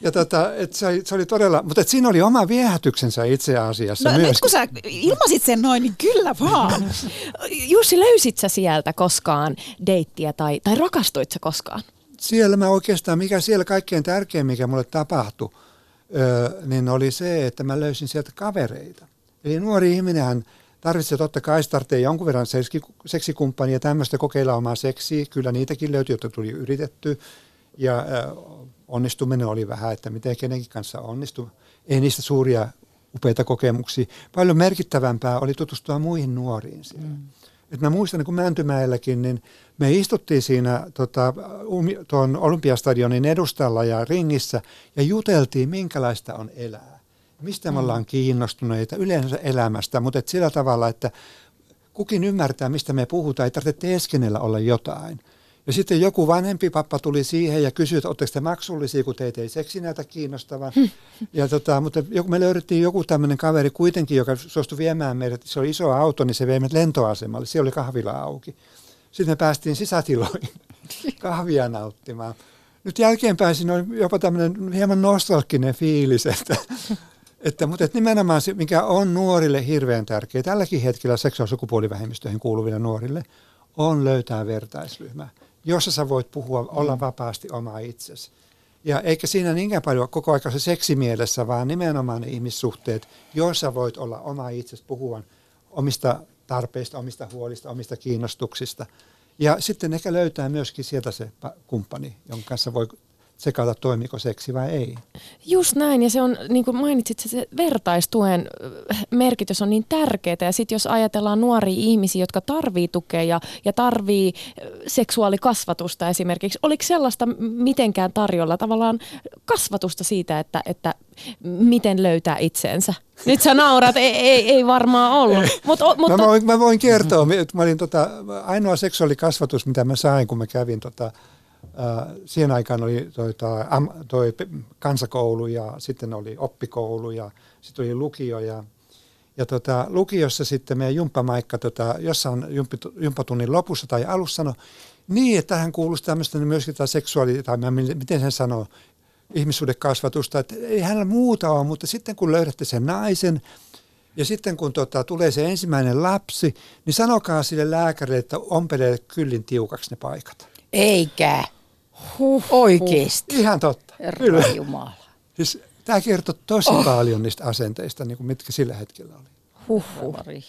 Ja tota, et se, se oli todella, mutta et siinä oli oma viehätyksensä itse asiassa no, myös. Nyt kun sä ilmasit sen noin, niin kyllä vaan. Jussi, löysit sä sieltä koskaan deittiä tai, tai rakastuit sä koskaan? Siellä mä oikeastaan, mikä siellä kaikkein tärkein, mikä mulle tapahtui, niin oli se, että mä löysin sieltä kavereita. Eli nuori ihminenhän tarvitsee totta kai, tarvitsee jonkun verran seksi, seksikumppania tämmöistä kokeilla omaa seksiä. Kyllä niitäkin löytyi, joita tuli yritetty. Ja onnistuminen oli vähän, että miten kenenkin kanssa onnistui. Ei niistä suuria upeita kokemuksia. Paljon merkittävämpää oli tutustua muihin nuoriin siellä. Mm. Et mä muistan, kun Mäntymäelläkin, niin me istuttiin siinä tota, tuon Olympiastadionin edustalla ja ringissä ja juteltiin, minkälaista on elää. Mistä me mm. ollaan kiinnostuneita yleensä elämästä, mutta et sillä tavalla, että kukin ymmärtää, mistä me puhutaan, ei tarvitse teeskennellä olla jotain. Ja sitten joku vanhempi pappa tuli siihen ja kysyi, että oletteko te maksullisia, kun teitä ei seksi näitä kiinnostavan. ja tota, mutta joku, me löydettiin joku tämmöinen kaveri kuitenkin, joka suostui viemään meidät. Se oli iso auto, niin se vei meidät lentoasemalle. Siellä oli kahvila auki. Sitten me päästiin sisätiloihin kahvia nauttimaan. Nyt jälkeenpäin siinä on jopa tämmöinen hieman nostalginen fiilis, että, että, mutta että nimenomaan se, mikä on nuorille hirveän tärkeä, tälläkin hetkellä seksuaali- sukupuolivähemmistöihin kuuluville nuorille, on löytää vertaisryhmä jossa sä voit puhua, mm. olla vapaasti oma itsesi. Ja eikä siinä niinkään paljon koko ajan se seksimielessä, vaan nimenomaan ne ihmissuhteet, joissa voit olla oma itsesi, puhua omista tarpeista, omista huolista, omista kiinnostuksista. Ja sitten ehkä löytää myöskin sieltä se kumppani, jonka kanssa voi sekata, toimiko seksi vai ei. Just näin, ja se on, niin kuin mainitsit, se vertaistuen merkitys on niin tärkeää, ja sitten jos ajatellaan nuoria ihmisiä, jotka tarvii tukea ja, ja tarvii seksuaalikasvatusta esimerkiksi, oliko sellaista mitenkään tarjolla tavallaan kasvatusta siitä, että, että miten löytää itseensä? Nyt sä naurat, ei, ei, ei varmaan ollut. Mut, mutta... Mä, voin, mä voin kertoa, että mä olin tota, ainoa seksuaalikasvatus, mitä mä sain, kun mä kävin tota, Äh, siihen aikaan oli toi, toi, toi kansakoulu ja sitten oli oppikoulu ja sitten oli lukio ja, ja tota, lukiossa sitten meidän jumppamaikka tota, jossain jumppatunnin lopussa tai alussa sanoi, niin, että tähän kuuluisi tämmöistä niin myöskin tämä seksuaali, tai miten sen sanoo, ihmissuhdekasvatusta, että ei hänellä muuta ole, mutta sitten kun löydätte sen naisen, ja sitten kun tota, tulee se ensimmäinen lapsi, niin sanokaa sille lääkärille, että ompelee kyllin tiukaksi ne paikat. Eikä. Huh, Oikeesti. Ihan totta. Herra Kyllä. Jumala. Siis, tämä kertoo tosi oh. paljon niistä asenteista, niin kuin mitkä sillä hetkellä oli. Huh. mikä,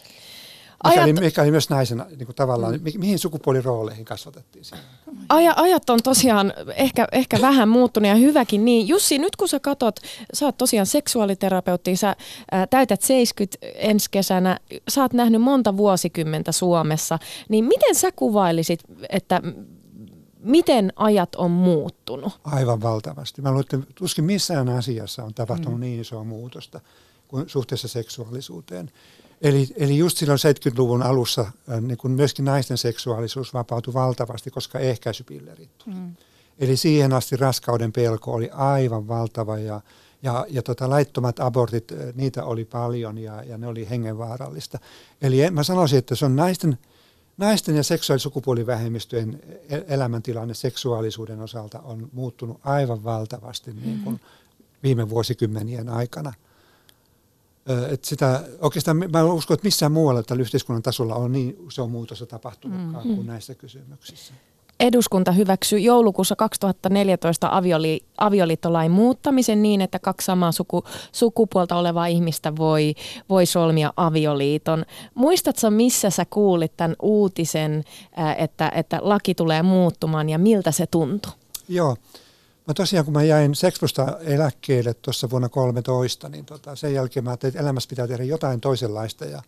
Ajat... oli, mikä oli myös naisena niin kuin tavallaan, mm. mi, mihin sukupuolirooleihin kasvatettiin siinä. Aja, ajat on tosiaan ehkä, ehkä vähän muuttunut ja hyväkin niin. Jussi, nyt kun sä katot, sä oot tosiaan seksuaaliterapeutti, sä ää, täytät 70 ensi kesänä, sä oot nähnyt monta vuosikymmentä Suomessa, niin miten sä kuvailisit, että miten ajat on muuttunut? Aivan valtavasti. Mä luulen, että tuskin missään asiassa on tapahtunut mm. niin isoa muutosta kuin suhteessa seksuaalisuuteen. Eli, eli just silloin 70-luvun alussa äh, niin kun myöskin naisten seksuaalisuus vapautui valtavasti, koska ehkäisypillerit tuli. Mm. Eli siihen asti raskauden pelko oli aivan valtava ja, ja, ja tota, laittomat abortit, äh, niitä oli paljon ja, ja ne oli hengenvaarallista. Eli mä sanoisin, että se on naisten, naisten ja seksuaalisukupuolivähemmistöjen e-, elämäntilanne seksuaalisuuden osalta on muuttunut aivan valtavasti mm. niin kuin viime vuosikymmenien aikana – että sitä, oikeastaan mä uskon, että missään muualla tällä yhteiskunnan tasolla on niin iso muutos tapahtunutkaan mm. kuin näissä kysymyksissä. Eduskunta hyväksyi joulukuussa 2014 avioli, avioliittolain muuttamisen niin, että kaksi samaa suku, sukupuolta olevaa ihmistä voi, voi solmia avioliiton. Muistatko, missä sä kuulit tämän uutisen, että, että laki tulee muuttumaan ja miltä se tuntui? Joo. Mä tosiaan, kun mä jäin Sexposta eläkkeelle tuossa vuonna 13, niin tota, sen jälkeen mä ajattelin, että elämässä pitää tehdä jotain toisenlaista. Ja,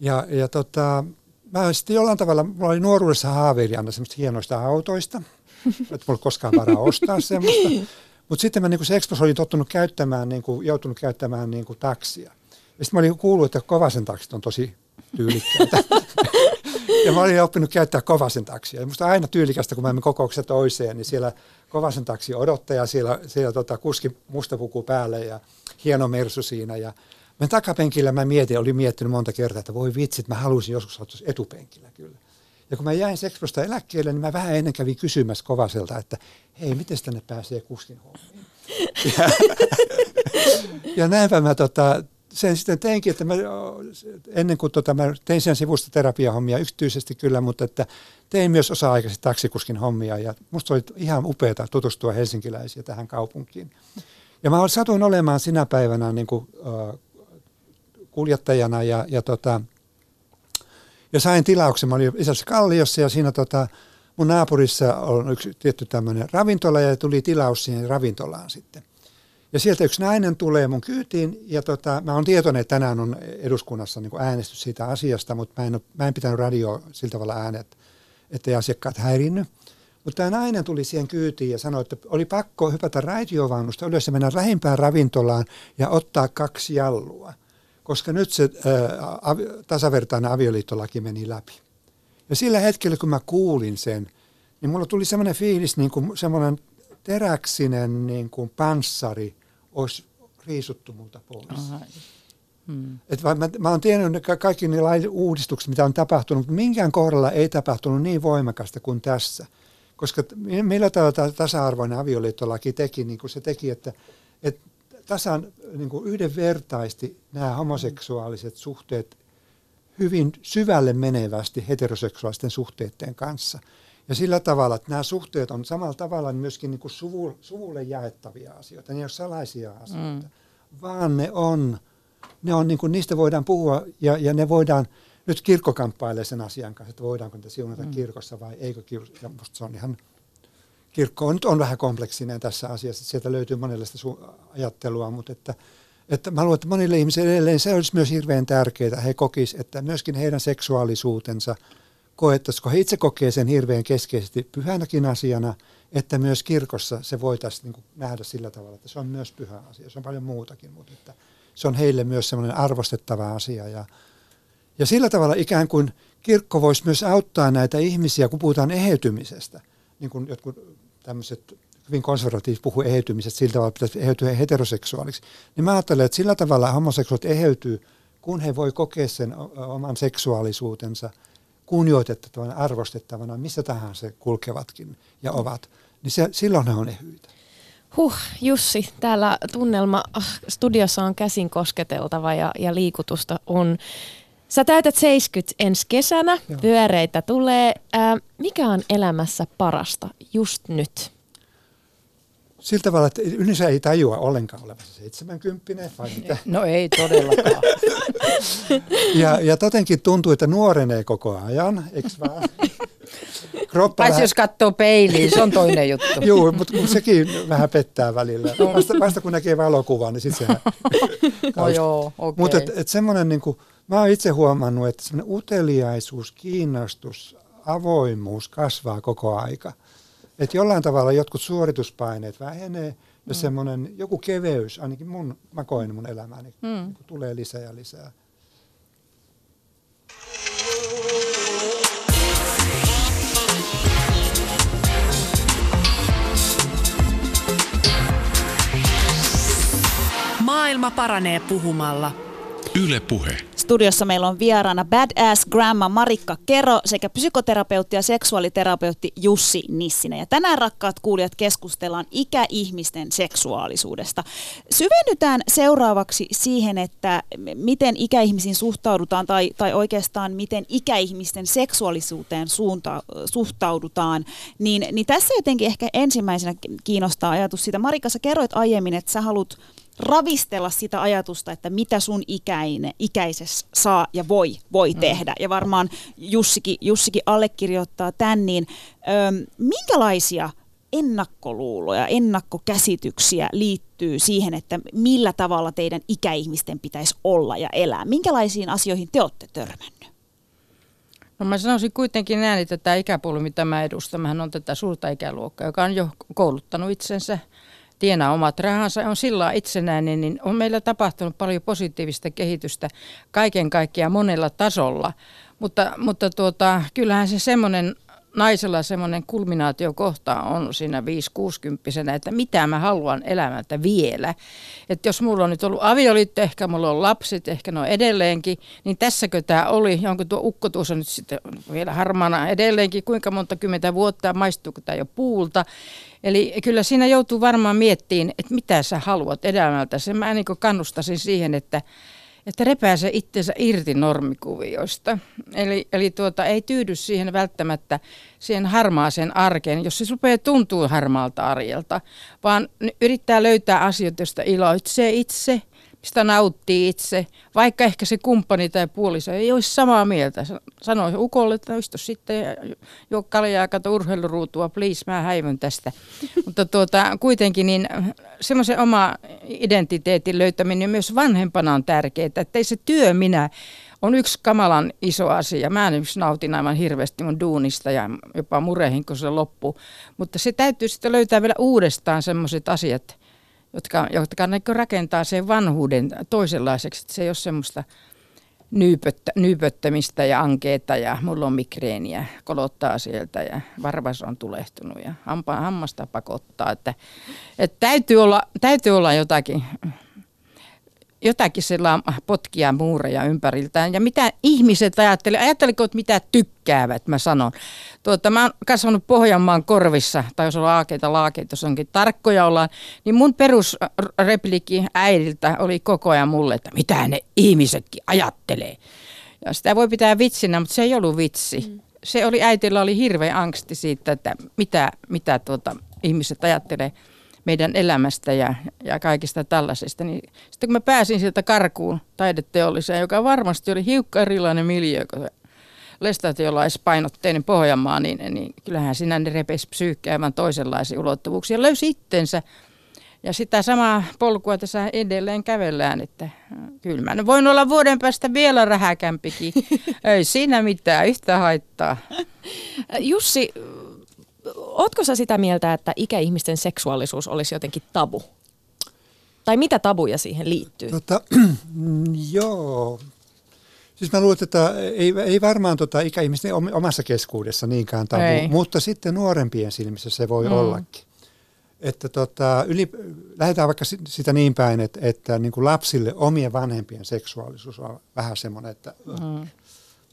ja, ja tota, mä sitten jollain tavalla, mulla oli nuoruudessa haaveili aina semmoista hienoista autoista, että mulla koskaan varaa ostaa semmoista. Mutta sitten mä niin Sexpos olin tottunut käyttämään, niin kuin, joutunut käyttämään niin kuin taksia. Ja sitten mä olin kuullut, että Kovasen taksit on tosi tyylikkäitä. ja mä olin oppinut käyttää Kovasen taksia. Ja musta aina tyylikästä, kun mä menen kokouksessa toiseen, niin siellä Kovasen taksi odottaja, siellä, siellä tota, kuski mustapuku päälle ja hieno mersu siinä. Ja mä takapenkillä mä mietin, olin miettinyt monta kertaa, että voi vitsit, mä haluaisin joskus olla etupenkillä kyllä. Ja kun mä jäin Sexprosta eläkkeelle, niin mä vähän ennen kävin kysymässä Kovaselta, että hei, miten tänne pääsee kuskin hommiin? Ja, ja näinpä mä tota, sen sitten teinkin, että mä, ennen kuin tota, mä tein sen sivusta terapiahommia yksityisesti kyllä, mutta että tein myös osa-aikaisesti taksikuskin hommia ja musta oli ihan upeaa tutustua helsinkiläisiä tähän kaupunkiin. Ja mä satuin olemaan sinä päivänä niin kuin, uh, kuljettajana ja, ja, tota, ja sain tilauksen. Mä olin isässä Kalliossa ja siinä tota, mun naapurissa on yksi tietty tämmöinen ravintola ja tuli tilaus siihen ravintolaan sitten. Ja sieltä yksi nainen tulee mun kyytiin ja tota, mä oon tietoinen, että tänään on eduskunnassa niin äänestys siitä asiasta, mutta mä en, mä en pitänyt radio sillä tavalla äänet, ettei asiakkaat häirinny. Mutta tämä nainen tuli siihen kyytiin ja sanoi, että oli pakko hypätä raitiovaunusta ylös ja mennä lähimpään ravintolaan ja ottaa kaksi jallua, koska nyt se ää, av, tasavertainen avioliittolaki meni läpi. Ja sillä hetkellä, kun mä kuulin sen, niin mulla tuli semmoinen fiilis, niin kuin semmoinen teräksinen niin kuin panssari olisi riisuttu multa pois. Hmm. Et mä, mä, mä oon tiennyt kaikki ne uudistukset, mitä on tapahtunut, mutta minkään kohdalla ei tapahtunut niin voimakasta kuin tässä. Koska millä tavalla tasa-arvoinen avioliittolaki teki, niin kuin se teki, että, että tasan niin kuin yhdenvertaisesti nämä homoseksuaaliset suhteet hyvin syvälle menevästi heteroseksuaalisten suhteiden kanssa – ja sillä tavalla, että nämä suhteet on samalla tavalla myöskin niin kuin suvu, suvulle jaettavia asioita. Ne ei ole salaisia asioita, mm. vaan ne on, ne on niin kuin, niistä voidaan puhua ja, ja ne voidaan, nyt kirkko kamppailee sen asian kanssa, että voidaanko niitä siunata mm. kirkossa vai eikö kirkossa. Ja musta se on ihan, kirkko on, on vähän kompleksinen tässä asiassa, sieltä löytyy monenlaista su- ajattelua, mutta että, että mä luulen, että monille ihmisille edelleen se olisi myös hirveän tärkeää, he kokisivat, että myöskin heidän seksuaalisuutensa – koettaisiko he itse kokee sen hirveän keskeisesti pyhänäkin asiana, että myös kirkossa se voitaisiin niin nähdä sillä tavalla, että se on myös pyhä asia. Se on paljon muutakin, mutta että se on heille myös semmoinen arvostettava asia. Ja, ja sillä tavalla ikään kuin kirkko voisi myös auttaa näitä ihmisiä, kun puhutaan eheytymisestä, niin kuin jotkut tämmöiset hyvin konservatiivit puhuu eheytymisestä sillä tavalla, että pitäisi eheytyä heteroseksuaaliksi, niin mä ajattelen, että sillä tavalla homoseksuaalit eheytyy, kun he voi kokea sen oman seksuaalisuutensa – kunnioitettavana, arvostettavana, missä tahansa kulkevatkin ja ovat, niin se, silloin ne on ehyitä. Huh, Jussi, täällä tunnelma ah, studiossa on käsin kosketeltava ja, ja liikutusta on. Sä täytät 70 ensi kesänä, Joo. pyöreitä tulee. Ää, mikä on elämässä parasta just nyt? sillä tavalla, että yleensä ei tajua ollenkaan olevansa 70 vai mitä. No ei todellakaan. ja, ja totenkin tuntuu, että nuorenee koko ajan, eikö vaan? Kroppa Paitsi vähän... jos katsoo peiliin, se on toinen juttu. Joo, mutta kun sekin vähän pettää välillä. Vasta, vasta kun näkee valokuvan, niin sitten sehän... no joo, okay. Mutta et, et semmoinen, niin kuin, mä oon itse huomannut, että semmoinen uteliaisuus, kiinnostus, avoimuus kasvaa koko aika. Että jollain tavalla jotkut suorituspaineet vähenee ja mm. semmoinen joku keveys, ainakin mun, mä koen mun elämääni, mm. niin tulee lisää ja lisää. Maailma paranee puhumalla. Yle Puhe. Studiossa meillä on vieraana Badass Grandma Marikka Kero sekä psykoterapeutti ja seksuaaliterapeutti Jussi Nissinen. Ja tänään rakkaat kuulijat keskustellaan ikäihmisten seksuaalisuudesta. Syvennytään seuraavaksi siihen, että miten ikäihmisiin suhtaudutaan tai, tai oikeastaan miten ikäihmisten seksuaalisuuteen suunta, suhtaudutaan. Niin, niin tässä jotenkin ehkä ensimmäisenä kiinnostaa ajatus siitä. Marikka, sä kerroit aiemmin, että sä haluat ravistella sitä ajatusta, että mitä sun ikäinen, ikäises saa ja voi, voi mm. tehdä. Ja varmaan Jussikin, Jussikin allekirjoittaa tämän, niin ö, minkälaisia ennakkoluuloja, ennakkokäsityksiä liittyy siihen, että millä tavalla teidän ikäihmisten pitäisi olla ja elää? Minkälaisiin asioihin te olette törmännyt? No mä sanoisin kuitenkin näin, että tämä ikäpolvi, mitä mä edustan, on tätä suurta ikäluokkaa, joka on jo kouluttanut itsensä – tienaa omat rahansa, on sillä itsenäinen, niin on meillä tapahtunut paljon positiivista kehitystä kaiken kaikkiaan monella tasolla. Mutta, mutta tuota, kyllähän se semmoinen naisella semmoinen kulminaatiokohta on siinä 5 60 että mitä mä haluan elämältä vielä. Että jos mulla on nyt ollut avioliitto, ehkä mulla on lapset, ehkä ne on edelleenkin, niin tässäkö tämä oli, onko tuo ukko tuossa nyt sitten vielä harmaana edelleenkin, kuinka monta kymmentä vuotta, maistuuko tämä jo puulta. Eli kyllä siinä joutuu varmaan miettimään, että mitä sä haluat elämältä. Mä niin kannustasin siihen, että, että repääse itsensä irti normikuvioista. Eli, eli tuota, ei tyydy siihen välttämättä siihen harmaaseen arkeen, jos se rupeaa tuntuu harmaalta arjelta, vaan yrittää löytää asioita, joista iloitsee itse – mistä nauttii itse, vaikka ehkä se kumppani tai puoliso ei olisi samaa mieltä. Sanoi ukolle, että istu sitten jo kaljaa, kato urheiluruutua, please, mä häivyn tästä. Mutta tuota, kuitenkin niin semmoisen oma identiteetin löytäminen myös vanhempana on tärkeää, että ei se työ minä on yksi kamalan iso asia. Mä en yksi nautin aivan hirveästi mun duunista ja jopa murehin, kun se loppuu. Mutta se täytyy sitten löytää vielä uudestaan semmoiset asiat, jotka, jotka niin rakentaa sen vanhuuden toisenlaiseksi. Että se ei ole semmoista nyypöttä, nyypöttämistä ja ankeeta ja mulla on migreeniä, kolottaa sieltä ja varvas on tulehtunut ja hampa, hammasta pakottaa. Että, että täytyy, olla, täytyy olla jotakin jotakin sillä potkia muureja ympäriltään. Ja mitä ihmiset ajattelee, ajatteliko, että mitä tykkäävät, mä sanon. Tuota, mä oon kasvanut Pohjanmaan korvissa, tai jos on laakeita, laakeita, jos onkin tarkkoja ollaan, niin mun perusrepliikki äidiltä oli koko ajan mulle, että mitä ne ihmisetkin ajattelee. Ja sitä voi pitää vitsinä, mutta se ei ollut vitsi. Mm. Se oli, äitillä oli hirveä angsti siitä, että mitä, mitä tuota, ihmiset ajattelee meidän elämästä ja, ja kaikista tällaisista. Niin sitten kun mä pääsin sieltä karkuun taideteolliseen, joka varmasti oli hiukka erilainen miljö kuin lestatiolaispainotteinen Pohjanmaa, niin, niin kyllähän sinä ne repesi psyykkäävän toisenlaisia ulottuvuuksia. Löysi itsensä ja sitä samaa polkua tässä edelleen kävellään, että kyllä mä voin olla vuoden päästä vielä rähäkämpikin. Ei siinä mitään, yhtä haittaa. Jussi, Ootko sä sitä mieltä, että ikäihmisten seksuaalisuus olisi jotenkin tabu? Tai mitä tabuja siihen liittyy? Tota, joo. Siis mä luulen, että ei, ei varmaan tota ikäihmisten omassa keskuudessa niinkään tabu, ei. mutta sitten nuorempien silmissä se voi mm. ollakin. Että tota, yli, lähdetään vaikka sitä niin päin, että, että niin kuin lapsille omien vanhempien seksuaalisuus on vähän semmoinen, että mm.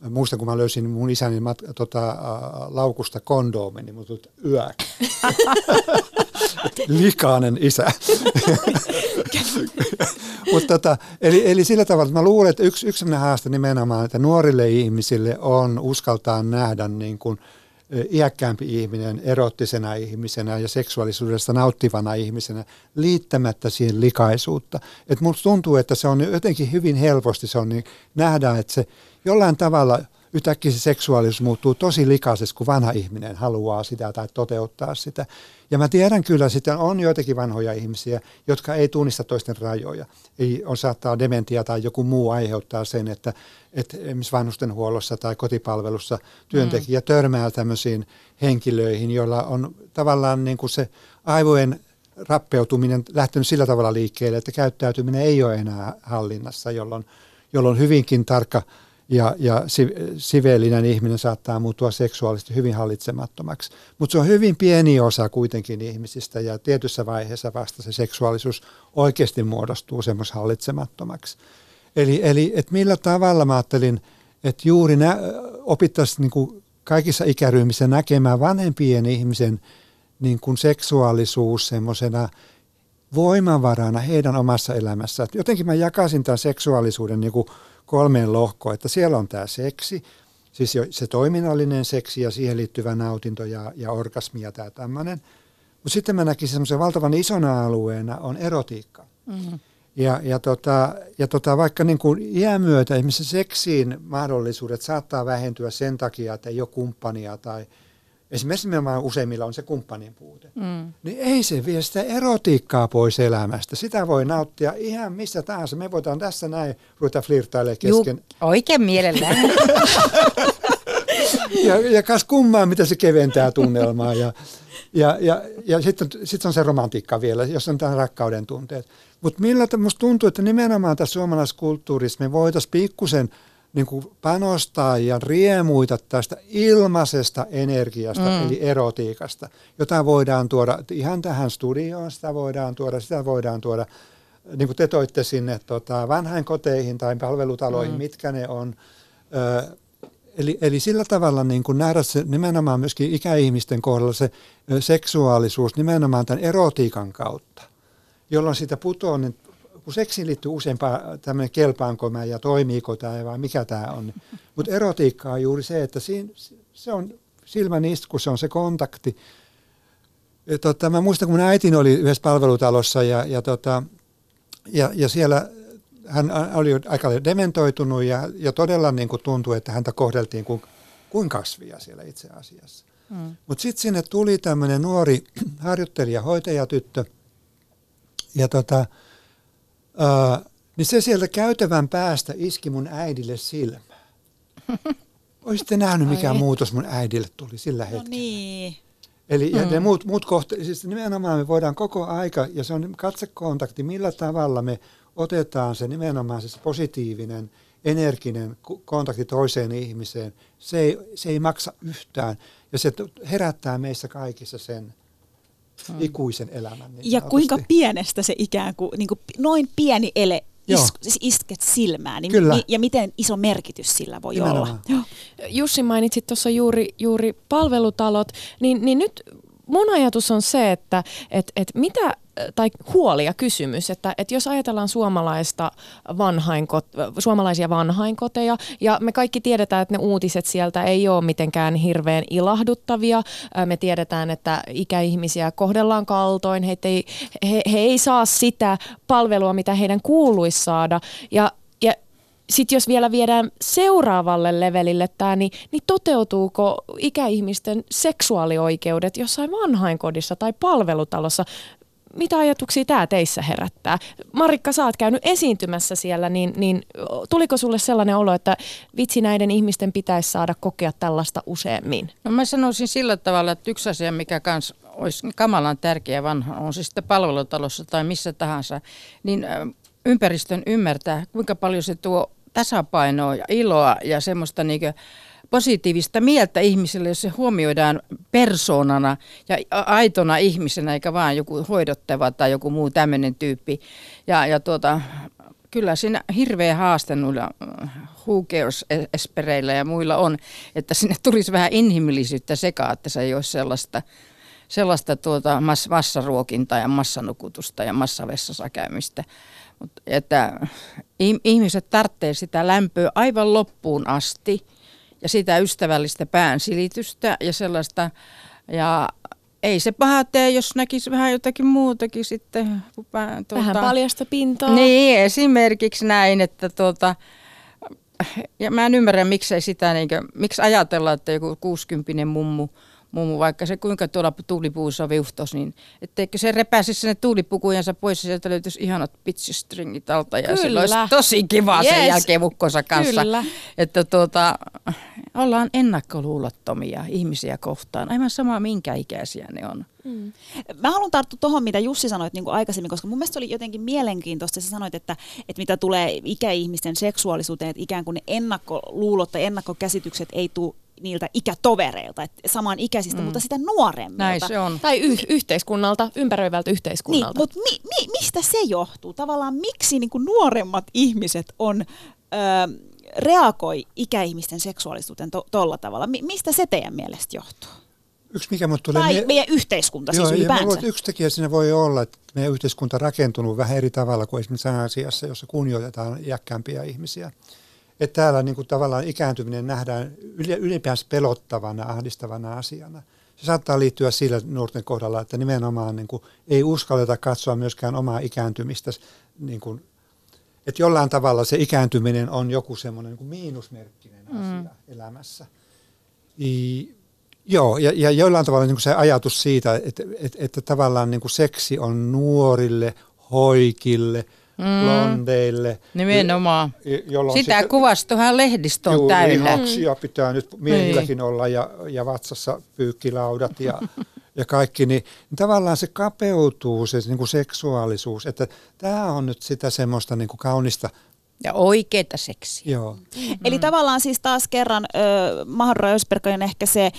Mä muistan, kun mä löysin mun isäni mat, tota, äh, laukusta kondoomin, niin tuli yök. Likainen isä. Mutta tota, eli, eli sillä tavalla, että mä luulen, että yksi, yksi haaste nimenomaan, että nuorille ihmisille on uskaltaa nähdä niin kuin, iäkkäämpi ihminen erottisena ihmisenä ja seksuaalisuudesta nauttivana ihmisenä liittämättä siihen likaisuutta. Että musta tuntuu, että se on jotenkin hyvin helposti, se on niin, nähdään, että se jollain tavalla yhtäkkiä se seksuaalisuus muuttuu tosi likaiseksi, kun vanha ihminen haluaa sitä tai toteuttaa sitä. Ja mä tiedän kyllä, että on joitakin vanhoja ihmisiä, jotka ei tunnista toisten rajoja. Ei on saattaa dementia tai joku muu aiheuttaa sen, että, että esimerkiksi vanhustenhuollossa tai kotipalvelussa työntekijä mm. törmää tämmöisiin henkilöihin, joilla on tavallaan niin kuin se aivojen rappeutuminen lähtenyt sillä tavalla liikkeelle, että käyttäytyminen ei ole enää hallinnassa, jolloin, jolloin hyvinkin tarkka ja, ja siveellinen ihminen saattaa muuttua seksuaalisesti hyvin hallitsemattomaksi. Mutta se on hyvin pieni osa kuitenkin ihmisistä ja tietyssä vaiheessa vasta se seksuaalisuus oikeasti muodostuu semmoisen hallitsemattomaksi. Eli, eli että millä tavalla mä ajattelin, että juuri nä, opittaisiin niin kaikissa ikäryhmissä näkemään vanhempien ihmisen niin kuin seksuaalisuus semmoisena voimavarana heidän omassa elämässään. Jotenkin mä jakaisin tämän seksuaalisuuden niin kuin kolmeen lohkoon, että siellä on tämä seksi, siis se toiminnallinen seksi ja siihen liittyvä nautinto ja, ja orgasmi ja tämä tämmöinen. Mutta sitten mä näkisin semmoisen valtavan isona alueena on erotiikka. Mm-hmm. Ja, ja, tota, ja tota, vaikka niin kuin iän myötä esimerkiksi seksiin mahdollisuudet saattaa vähentyä sen takia, että ei ole kumppania tai – esimerkiksi nimenomaan useimmilla on se kumppanin puute, mm. niin ei se vie sitä erotiikkaa pois elämästä. Sitä voi nauttia ihan missä tahansa. Me voidaan tässä näin ruveta flirtailemaan kesken. Juu, oikein mielellään. ja, ja kas kummaa, mitä se keventää tunnelmaa. Ja, ja, ja, ja sitten sit on se romantiikka vielä, jos on tämän rakkauden tunteet. Mutta millä musta tuntuu, että nimenomaan tässä suomalaisessa kulttuurissa me voitaisiin pikkusen – niin kuin panostaa ja riemuita tästä ilmaisesta energiasta, mm. eli erotiikasta, jota voidaan tuoda ihan tähän studioon, sitä voidaan tuoda, sitä voidaan tuoda, niin kuin te toitte sinne tota, vanhainkoteihin tai palvelutaloihin, mm. mitkä ne on. Ö, eli, eli sillä tavalla niin kuin nähdä se nimenomaan myöskin ikäihmisten kohdalla se seksuaalisuus nimenomaan tämän erotiikan kautta, jolloin siitä putoaa, niin kun seksiin liittyy useampaa tämmöinen kelpaanko mä ja toimiiko tämä vai mikä tämä on. Mutta erotiikka on juuri se, että siinä, se on silmän isku, se on se kontakti. Ja tota, mä muistan, kun mun äitini oli yhdessä palvelutalossa ja, ja, tota, ja, ja siellä hän oli aika dementoitunut ja, ja todella niin kuin tuntui, että häntä kohdeltiin kuin, kuin kasvia siellä itse asiassa. Mm. Mutta sitten sinne tuli tämmöinen nuori harjoittelija, hoitajatyttö ja tota, Niin se sieltä käytävän päästä iski mun äidille silmään. Olisitte nähnyt, mikä Ai. muutos mun äidille tuli sillä no hetkellä. No niin. Eli ja mm. ne muut, muut kohte, siis nimenomaan me voidaan koko aika, ja se on katsekontakti, millä tavalla me otetaan se nimenomaan se positiivinen, energinen kontakti toiseen ihmiseen. Se ei, se ei maksa yhtään, ja se herättää meissä kaikissa sen hmm. ikuisen elämän. Niin ja kuinka pienestä se ikään kuin, niin kuin noin pieni ele is, siis isket silmään, niin Kyllä. Mi, ja miten iso merkitys sillä voi Nimenomaan. olla. Joo. Jussi mainitsit tuossa juuri, juuri palvelutalot, niin, niin nyt mun ajatus on se, että et, et mitä tai huoli ja kysymys, että, että jos ajatellaan suomalaista vanhainkot, suomalaisia vanhainkoteja, ja me kaikki tiedetään, että ne uutiset sieltä ei ole mitenkään hirveän ilahduttavia. Me tiedetään, että ikäihmisiä kohdellaan kaltoin, he ei, he, he ei saa sitä palvelua, mitä heidän kuuluisi saada. Ja sitten jos vielä viedään seuraavalle levelille tämä, niin, niin toteutuuko ikäihmisten seksuaalioikeudet jossain vanhainkodissa tai palvelutalossa? Mitä ajatuksia tämä teissä herättää? Marikka, sä oot käynyt esiintymässä siellä, niin, niin tuliko sulle sellainen olo, että vitsi näiden ihmisten pitäisi saada kokea tällaista useammin? No mä sanoisin sillä tavalla, että yksi asia, mikä kans olisi kamalan tärkeä vanha, on siis sitten palvelutalossa tai missä tahansa, niin ympäristön ymmärtää, kuinka paljon se tuo tasapainoa ja iloa ja semmoista niin positiivista mieltä ihmiselle, jos se huomioidaan persoonana ja aitona ihmisenä, eikä vaan joku hoidottava tai joku muu tämmöinen tyyppi. Ja, ja tuota, kyllä siinä hirveä haaste noilla äh, who cares espereillä ja muilla on, että sinne tulisi vähän inhimillisyyttä sekaan, että se ei ole sellaista, sellaista tuota mass, massaruokintaa ja massanukutusta ja massavessassa käymistä. Mut, että ihmiset tarvitsevat sitä lämpöä aivan loppuun asti ja sitä ystävällistä päänsilitystä ja sellaista. Ja ei se paha tee, jos näkisi vähän jotakin muutakin sitten. Vähän tuota, paljasta pintaa. Niin, esimerkiksi näin, että tuota, ja mä en ymmärrä, miksei sitä, niin kuin, miksi ajatella, että joku 60 mummu mummu, vaikka se kuinka tuolla tuulipuussa viuhtos, niin etteikö se repäisi sinne tuulipukujensa pois ja sieltä löytyisi ihanat pitsistringit alta ja Kyllä. olisi tosi kiva yes. sen jälkeen mukkonsa kanssa. Kyllä. Että tuota, ollaan ennakkoluulottomia ihmisiä kohtaan, aivan sama minkä ikäisiä ne on. Mm. Mä haluan tarttua tuohon, mitä Jussi sanoit niin kuin aikaisemmin, koska mun mielestä oli jotenkin mielenkiintoista, sä sanoit, että, että mitä tulee ikäihmisten seksuaalisuuteen, että ikään kuin ne ennakkoluulot tai ennakkokäsitykset ei tule niiltä ikätovereilta, että samaan ikäisistä, mm. mutta sitä nuoremmilta. Näin se on. Tai y- yhteiskunnalta, ympäröivältä yhteiskunnalta. Niin, mutta mi- mi- mistä se johtuu? Tavallaan miksi niin kuin nuoremmat ihmiset on... Öö, reagoi ikäihmisten seksuaalisuuteen tuolla to- tavalla. Mi- mistä se teidän mielestä johtuu? Yksi mikä mut tulee... Tai mie- meidän yhteiskunta siis Joo, siis ylipäänsä. Ja yksi tekijä siinä voi olla, että meidän yhteiskunta on rakentunut vähän eri tavalla kuin esimerkiksi asiassa, jossa kunnioitetaan iäkkäämpiä ihmisiä että täällä niin kuin tavallaan ikääntyminen nähdään ylipäänsä pelottavana, ahdistavana asiana. Se saattaa liittyä sillä nuorten kohdalla, että nimenomaan niin kuin ei uskalleta katsoa myöskään omaa ikääntymistä. Niin kuin, että jollain tavalla se ikääntyminen on joku semmoinen niin miinusmerkkinen mm. asia elämässä. I, joo, ja, ja jollain tavalla niin kuin se ajatus siitä, että, että, että tavallaan niin kuin seksi on nuorille, hoikille – mm. blondeille. Nimenomaan. Sitä sitten, kuvastohan lehdistö on juu, täynnä. Lihaksia pitää nyt miehilläkin niin. olla ja, ja vatsassa pyykkilaudat ja, ja kaikki. Niin, niin tavallaan se kapeutuu se niin kuin seksuaalisuus. Että tämä on nyt sitä semmoista niin kuin kaunista ja oikeita seksiä. Joo. Mm-hmm. Eli tavallaan siis taas kerran äh, Mahra on ehkä se äh,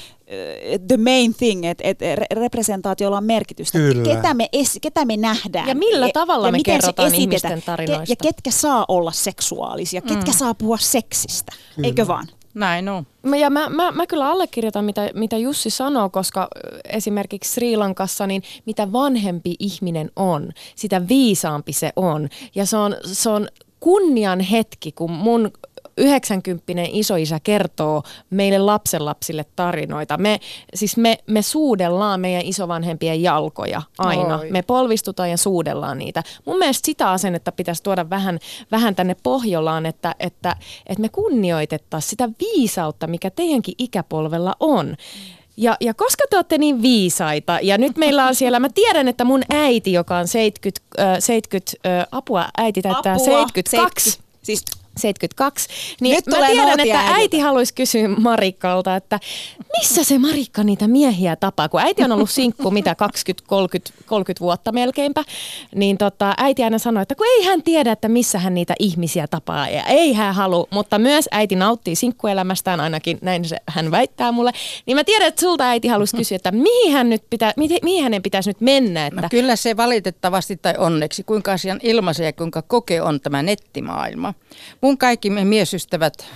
the main thing, että et representaatiolla on merkitystä. Kyllä. Ketä me, es, ketä me nähdään. Ja millä tavalla ja me kerrotaan ihmisten tarinoista. Ja ketkä saa olla seksuaalisia, mm. ketkä saa puhua seksistä, kyllä. eikö vaan? Näin on. Ja mä, mä, mä kyllä allekirjoitan, mitä, mitä Jussi sanoo, koska esimerkiksi Sri Lankassa, niin mitä vanhempi ihminen on, sitä viisaampi se on. Ja se on, se on kunnian hetki, kun mun 90 isoisä kertoo meille lapsenlapsille tarinoita. Me, siis me, me suudellaan meidän isovanhempien jalkoja aina. Oi. Me polvistutaan ja suudellaan niitä. Mun mielestä sitä asennetta pitäisi tuoda vähän, vähän tänne Pohjolaan, että, että, että me kunnioitettaisiin sitä viisautta, mikä teidänkin ikäpolvella on. Ja, ja koska te olette niin viisaita, ja nyt meillä on siellä, mä tiedän, että mun äiti, joka on 70, äh, 70 äh, apua, äiti täyttää apua, 72. 70. Siis 72. Niin Nyt mä tiedän, että äidiltä. äiti haluaisi kysyä Marikalta, että missä se Marikka niitä miehiä tapaa? Kun äiti on ollut sinkku mitä 20, 30, 30 vuotta melkeinpä, niin tota, äiti aina sanoi, että kun ei hän tiedä, että missä hän niitä ihmisiä tapaa ja ei hän halua, mutta myös äiti nauttii sinkkuelämästään ainakin, näin se, hän väittää mulle. Niin mä tiedän, että sulta äiti halusi kysyä, että mihin, hän nyt pitä, mihin, mihin hänen pitäisi nyt mennä? Että... No kyllä se valitettavasti tai onneksi, kuinka asian ilmaisee ja kuinka koke on tämä nettimaailma. Mun kaikki miesystävät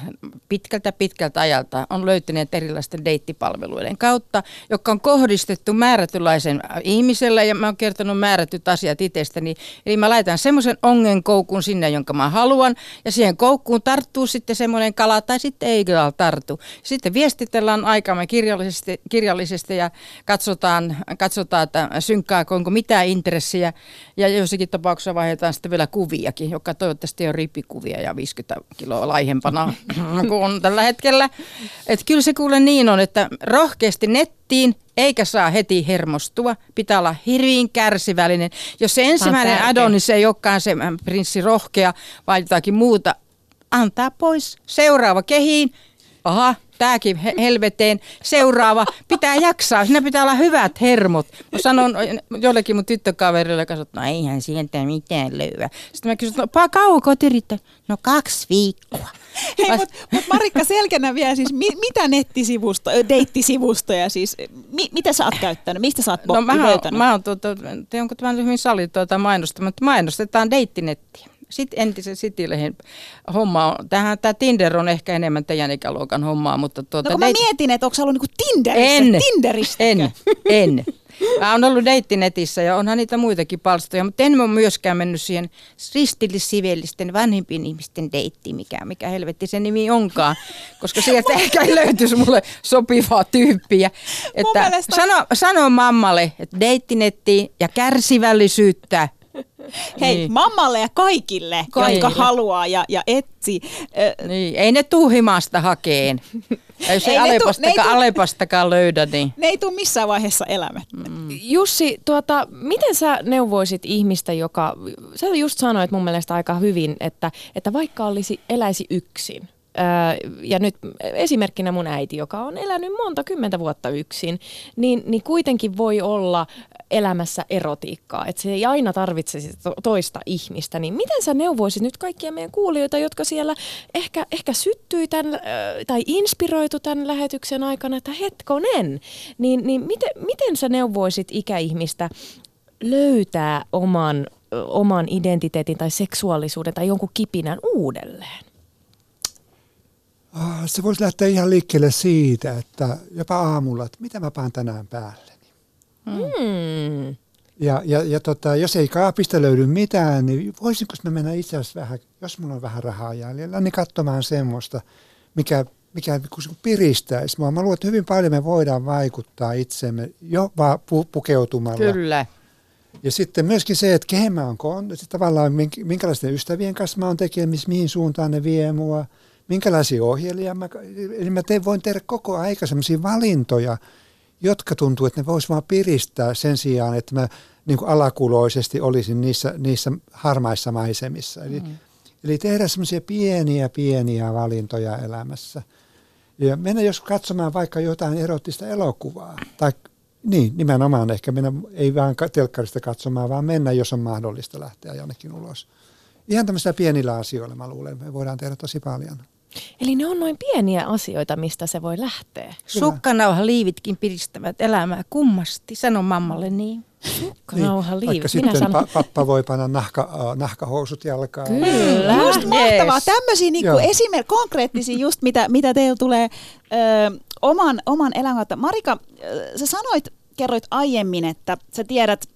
pitkältä pitkältä ajalta on löytyneet erilaisten deittipalveluiden kautta, jotka on kohdistettu määrätylaisen ihmiselle ja mä oon kertonut määrätyt asiat itsestäni. Eli mä laitan semmoisen ongenkoukun sinne, jonka mä haluan ja siihen koukkuun tarttuu sitten semmoinen kala tai sitten ei kyllä tartu. Sitten viestitellään aikamme kirjallisesti, kirjallisesti ja katsotaan, katsotaan että synkkaako onko mitään intressiä ja jossakin tapauksessa vaihdetaan sitten vielä kuviakin, joka toivottavasti on rippikuvia ja 50 50 kiloa laihempana kuin on tällä hetkellä. Että kyllä se kuule niin on, että rohkeasti nettiin eikä saa heti hermostua. Pitää olla hirviin kärsivällinen. Jos se ensimmäinen Adonis ei olekaan se äh, prinssi rohkea vai jotakin muuta, antaa pois. Seuraava kehiin. Aha, tämäkin helveteen. Seuraava, pitää jaksaa, siinä pitää olla hyvät hermot. Mä sanon jollekin mun tyttökaverille, joka sanoo, no eihän sieltä mitään löyä. Sitten mä kysyn, no kauanko? No kaksi viikkoa. Hei, mutta mut Marikka Selkänä vielä siis, mi, mitä nettisivusto, deittisivustoja siis, mi, mitä sä oot käyttänyt, mistä sä oot no, mä oon, mä oon tuota, te onko tämä hyvin sallittua tai mainosta, mutta mainostetaan deittinettiä. Sitten entisen Citylehen homma on, tähän, tämä Tinder on ehkä enemmän teidän ikäluokan hommaa, mutta tuota... No kun mä mietin, että onko se ollut niinku Tinderissä? En, Tinderistä? En, en. Mä oon ollut deittinetissä ja onhan niitä muitakin palstoja, mutta en ole myöskään mennyt siihen ristillissivellisten vanhempien ihmisten deitti, mikä, mikä helvetti se nimi onkaan, koska sieltä ehkä ei löytyisi mulle sopivaa tyyppiä. Että mielestä... sano, sano mammalle, että deittinetti ja kärsivällisyyttä Hei, niin. mammalle ja kaikille, kaikille, jotka haluaa ja, ja etsi. Niin, ei ne tuu himasta hakeen. Jos ei, ei Alepastakaan, tuu, Alepastakaan löydä, niin... Ne ei tule missään vaiheessa elämättä. Mm. Jussi, tuota, miten sä neuvoisit ihmistä, joka... Sä just sanoit mun mielestä aika hyvin, että, että vaikka olisi, eläisi yksin, ja nyt esimerkkinä mun äiti, joka on elänyt monta kymmentä vuotta yksin, niin, niin kuitenkin voi olla elämässä erotiikkaa, että se ei aina tarvitse toista ihmistä, niin miten sä neuvoisit nyt kaikkia meidän kuulijoita, jotka siellä ehkä, ehkä syttyi tämän, tai inspiroitu tämän lähetyksen aikana, että hetkonen, niin, niin miten, miten sä neuvoisit ikäihmistä löytää oman, oman identiteetin tai seksuaalisuuden tai jonkun kipinän uudelleen? Ah, se voisi lähteä ihan liikkeelle siitä, että jopa aamulla, että mitä mä paan tänään päälle. Mm. Ja, ja, ja tota, jos ei kaapista löydy mitään, niin voisinko mä mennä itse asiassa vähän, jos mulla on vähän rahaa jäljellä, niin katsomaan semmoista, mikä, mikä piristäisi mua. Mä luulen, että hyvin paljon me voidaan vaikuttaa itsemme jo vaan pu- pukeutumalla. Kyllä. Ja sitten myöskin se, että kehen mä oon, tavallaan minkälaisten ystävien kanssa mä oon tekemisissä, mihin suuntaan ne vie mua, minkälaisia ohjelmia mä, eli mä teen, voin tehdä koko aika sellaisia valintoja, jotka tuntuu, että ne vois vaan piristää sen sijaan, että mä niin kuin alakuloisesti olisin niissä, niissä harmaissa maisemissa. Eli, mm. eli tehdä semmoisia pieniä, pieniä valintoja elämässä. Ja mennä jos katsomaan vaikka jotain erottista elokuvaa. Tai niin, nimenomaan ehkä mennä, ei vaan telkkarista katsomaan, vaan mennä, jos on mahdollista lähteä jonnekin ulos. Ihan tämmöisillä pienillä asioilla mä luulen, me voidaan tehdä tosi paljon. Eli ne on noin pieniä asioita, mistä se voi lähteä. Sukkanauha liivitkin piristävät elämää kummasti, sano mammalle niin. Sukkanauha liivit. Vaikka Minä sitten sanon... pappa voi panna nahka, uh, nahkahousut jalkaan. Kyllä. Just mahtavaa. Yes. Tämmöisiä niinku esimer- konkreettisia just mitä, mitä teillä tulee ö, oman, oman elämän. Marika, sä sanoit, kerroit aiemmin, että sä tiedät,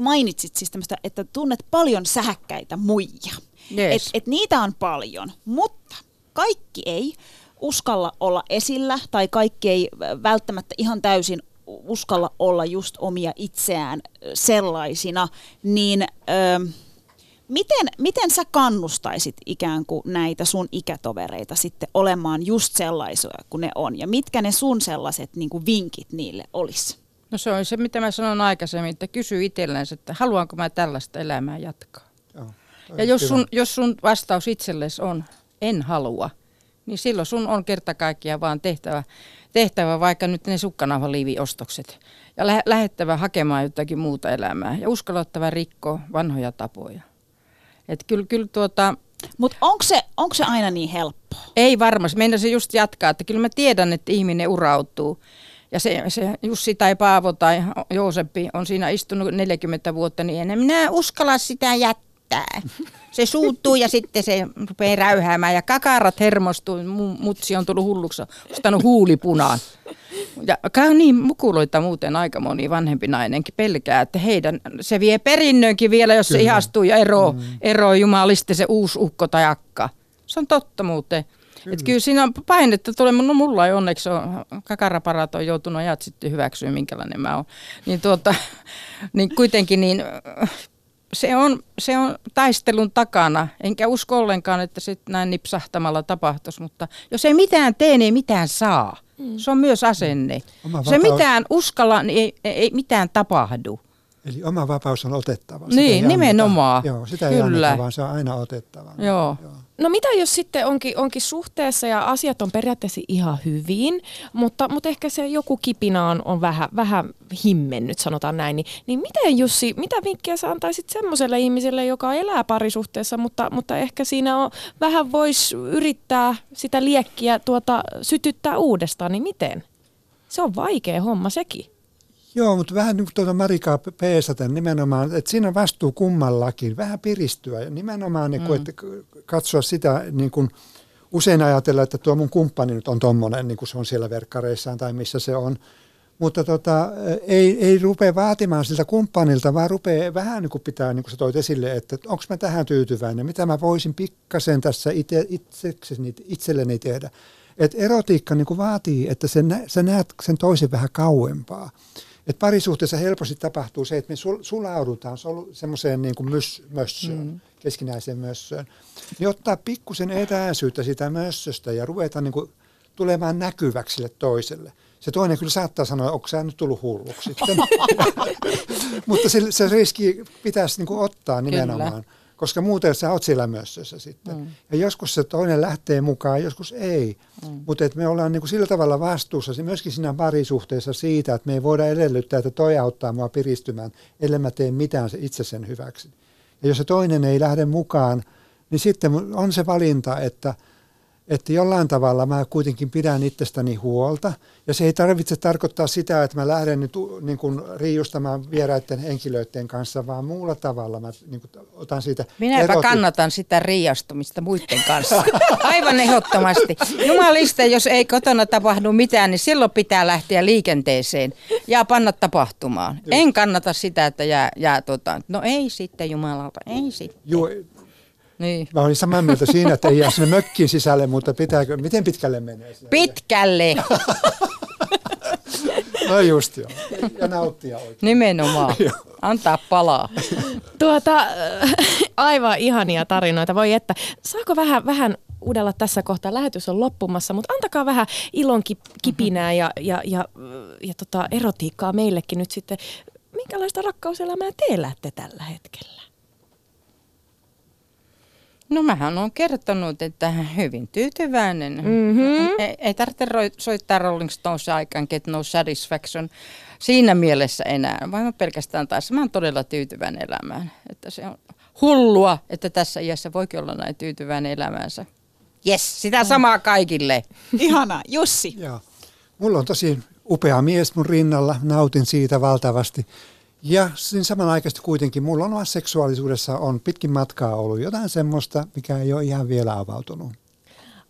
mainitsit siis tämmöistä, että tunnet paljon sähäkkäitä muijia. Yes. Et, et niitä on paljon, mutta kaikki ei uskalla olla esillä tai kaikki ei välttämättä ihan täysin uskalla olla just omia itseään sellaisina, niin ö, miten, miten sä kannustaisit ikään kuin näitä sun ikätovereita sitten olemaan just sellaisia kuin ne on? Ja mitkä ne sun sellaiset niin kuin vinkit niille olisi? No se on se, mitä mä sanon aikaisemmin, että kysy itsellensä, että haluanko mä tällaista elämää jatkaa. Joo, ja jos sun, jos sun vastaus itsellesi on, en halua, niin silloin sun on kerta kaikkiaan vaan tehtävä, tehtävä vaikka nyt ne sukkanauhaliiviostokset ja lä- lähettävä hakemaan jotakin muuta elämää ja uskallottava rikko vanhoja tapoja. Et kyllä, kyllä tuota, mutta onko se, onko se aina niin helppoa? Ei varmasti. Meidän se just jatkaa, että kyllä mä tiedän, että ihminen urautuu. Ja se, se Jussi tai Paavo tai Jooseppi on siinä istunut 40 vuotta, niin en minä uskalla sitä jättää. Se suuttuu ja sitten se rupeaa räyhäämään ja kakarat hermostuu. Mutsi on tullut hulluksi, ostanut huulipunaan. Ja niin mukuloita muuten aika moni vanhempi nainenkin pelkää, että heidän, se vie perinnönkin vielä, jos Kyllä. se ihastuu ja ero, mm. ero jumaliste se uusi ukko tai akka. Se on totta muuten. Kyllä. Et kyllä siinä on painetta tulee, no mulla ei onneksi ole, kakaraparat on joutunut ajat sitten hyväksyä, minkälainen mä oon. Niin, tuota, niin kuitenkin niin se on, se on taistelun takana, enkä usko ollenkaan, että se näin nipsahtamalla tapahtuisi, mutta jos ei mitään tee, niin ei mitään saa. Mm. Se on myös asenne. Oma se mitään uskalla, niin ei, ei mitään tapahdu. Eli oma vapaus on otettava. Sitä niin, nimenomaan. Joo, sitä ei Kyllä. anneta, vaan se on aina otettava. Joo. Joo. No mitä jos sitten onkin, onkin suhteessa ja asiat on periaatteessa ihan hyvin, mutta, mutta ehkä se joku kipinä on, on vähän, vähän himmennyt, sanotaan näin. Niin, niin miten Jussi, mitä vinkkejä sä antaisit semmoiselle ihmiselle, joka elää parisuhteessa, mutta, mutta ehkä siinä on, vähän voisi yrittää sitä liekkiä tuota, sytyttää uudestaan, niin miten? Se on vaikea homma sekin. Joo, mutta vähän niin kuin tuota Marikaa peesaten nimenomaan, että siinä on vastuu kummallakin, vähän piristyä. Nimenomaan niin kuin, mm. että katsoa sitä niin kuin, usein ajatella, että tuo mun kumppani nyt on tommonen, niin kuin se on siellä verkkareissaan tai missä se on. mutta tota, ei, ei rupea vaatimaan siltä kumppanilta, vaan rupeaa vähän niin kuin pitää, niin kuin sä toit esille, että onko mä tähän tyytyväinen, mitä mä voisin pikkasen tässä itse, itsekseni, itselleni tehdä. Et erotiikka niin kuin vaatii, että sen, sä näet sen toisen vähän kauempaa. Et parisuhteessa helposti tapahtuu se, että me sulaudutaan semmoiseen niin kuin mös, mössöön, mm. keskinäiseen mössöön. Niin ottaa pikkusen etäisyyttä sitä mössöstä ja ruveta niin kuin tulemaan näkyväksi sille toiselle. Se toinen kyllä saattaa sanoa, onko sä nyt tullut hulluksi sitten. Mutta se, se riski pitäisi niin kuin ottaa nimenomaan. Kyllä koska muuten sä oot siellä mössössä sitten. Mm. Ja joskus se toinen lähtee mukaan, joskus ei. Mm. Mutta me ollaan niin kuin sillä tavalla vastuussa myöskin siinä parisuhteessa siitä, että me ei voida edellyttää, että toi auttaa mua piristymään, ellei mä tee mitään se itse sen hyväksi. Ja jos se toinen ei lähde mukaan, niin sitten on se valinta, että – että jollain tavalla mä kuitenkin pidän itsestäni huolta. Ja se ei tarvitse tarkoittaa sitä, että mä lähden nyt niin kuin riiustamaan vieraiden henkilöiden kanssa, vaan muulla tavalla mä niin kuin otan siitä Minäpä eroti. kannatan sitä riiastumista muiden kanssa. Aivan ehdottomasti. Jumalista, jos ei kotona tapahdu mitään, niin silloin pitää lähteä liikenteeseen ja panna tapahtumaan. Joo. En kannata sitä, että jää, jää tota, no ei sitten jumalalta, ei sitten. Joo, niin. Mä olin samaa mieltä siinä, että ei jää sinne mökkiin sisälle, mutta pitääkö, miten pitkälle menee? Sinne? Pitkälle! no just joo. Ja nauttia oikein. Nimenomaan. Antaa palaa. Tuota, aivan ihania tarinoita. Voi että, saako vähän, vähän udella tässä kohtaa? Lähetys on loppumassa, mutta antakaa vähän ilon kipinää ja, ja, ja, ja tota erotiikkaa meillekin nyt sitten. Minkälaista rakkauselämää te elätte tällä hetkellä? No mähän on kertonut, että hyvin tyytyväinen. Mm-hmm. Ei, ei tarvitse soittaa Rolling Stones aikaan Get No Satisfaction siinä mielessä enää, vaan pelkästään taas. Mä oon todella tyytyväinen elämään. Että se on hullua, että tässä iässä voikin olla näin tyytyväinen elämäänsä. Yes, sitä samaa kaikille. Ihana, Jussi. Joo. Mulla on tosi upea mies mun rinnalla, nautin siitä valtavasti. Ja siinä samanaikaisesti kuitenkin mulla on seksuaalisuudessa on pitkin matkaa ollut jotain semmoista, mikä ei ole ihan vielä avautunut.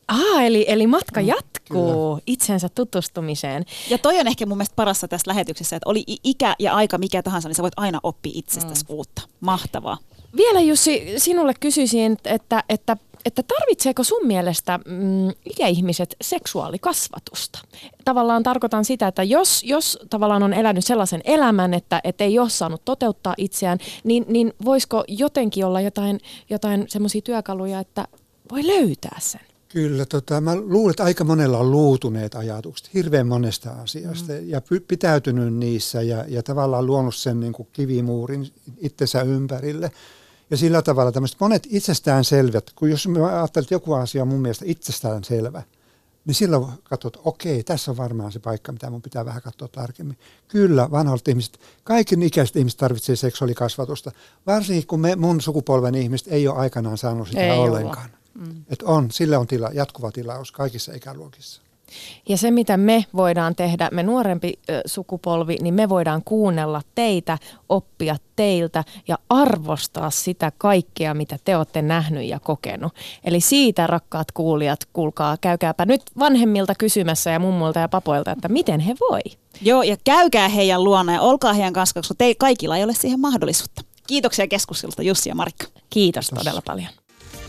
Ah, eli, eli matka mm, jatkuu kyllä. itsensä tutustumiseen. Ja toi on ehkä mun mielestä parassa tässä lähetyksessä, että oli ikä ja aika mikä tahansa, niin sä voit aina oppia itsestäsi mm. uutta. Mahtavaa. Vielä Jussi, sinulle kysyisin, että, että että tarvitseeko sun mielestä mm, ikäihmiset seksuaalikasvatusta? Tavallaan tarkoitan sitä, että jos, jos tavallaan on elänyt sellaisen elämän, että, että ei ole saanut toteuttaa itseään, niin, niin voisiko jotenkin olla jotain, jotain semmoisia työkaluja, että voi löytää sen? Kyllä, tota, mä luulen, että aika monella on luutuneet ajatukset hirveän monesta asiasta mm. ja py- pitäytynyt niissä ja, ja tavallaan luonut sen niin kuin kivimuurin itsensä ympärille. Ja sillä tavalla tämmöiset monet itsestäänselvät, kun jos mä ajattelen, että joku asia on mun mielestä itsestäänselvä, niin silloin katsot, että okei, tässä on varmaan se paikka, mitä mun pitää vähän katsoa tarkemmin. Kyllä, vanhat ihmiset, kaiken ikäiset ihmiset tarvitsee seksuaalikasvatusta, varsinkin kun me, mun sukupolven ihmiset ei ole aikanaan saanut sitä ei ollenkaan. Mm. Et on, sille on tila, jatkuva tilaus kaikissa ikäluokissa. Ja se, mitä me voidaan tehdä, me nuorempi sukupolvi, niin me voidaan kuunnella teitä, oppia teiltä ja arvostaa sitä kaikkea, mitä te olette nähnyt ja kokenut. Eli siitä, rakkaat kuulijat, kuulkaa, käykääpä nyt vanhemmilta kysymässä ja mummulta ja papoilta, että miten he voi. Joo, ja käykää heidän luona ja olkaa heidän kanssa, koska te kaikilla ei ole siihen mahdollisuutta. Kiitoksia keskustelta Jussi ja Marikka. Kiitos, Kiitos. todella paljon.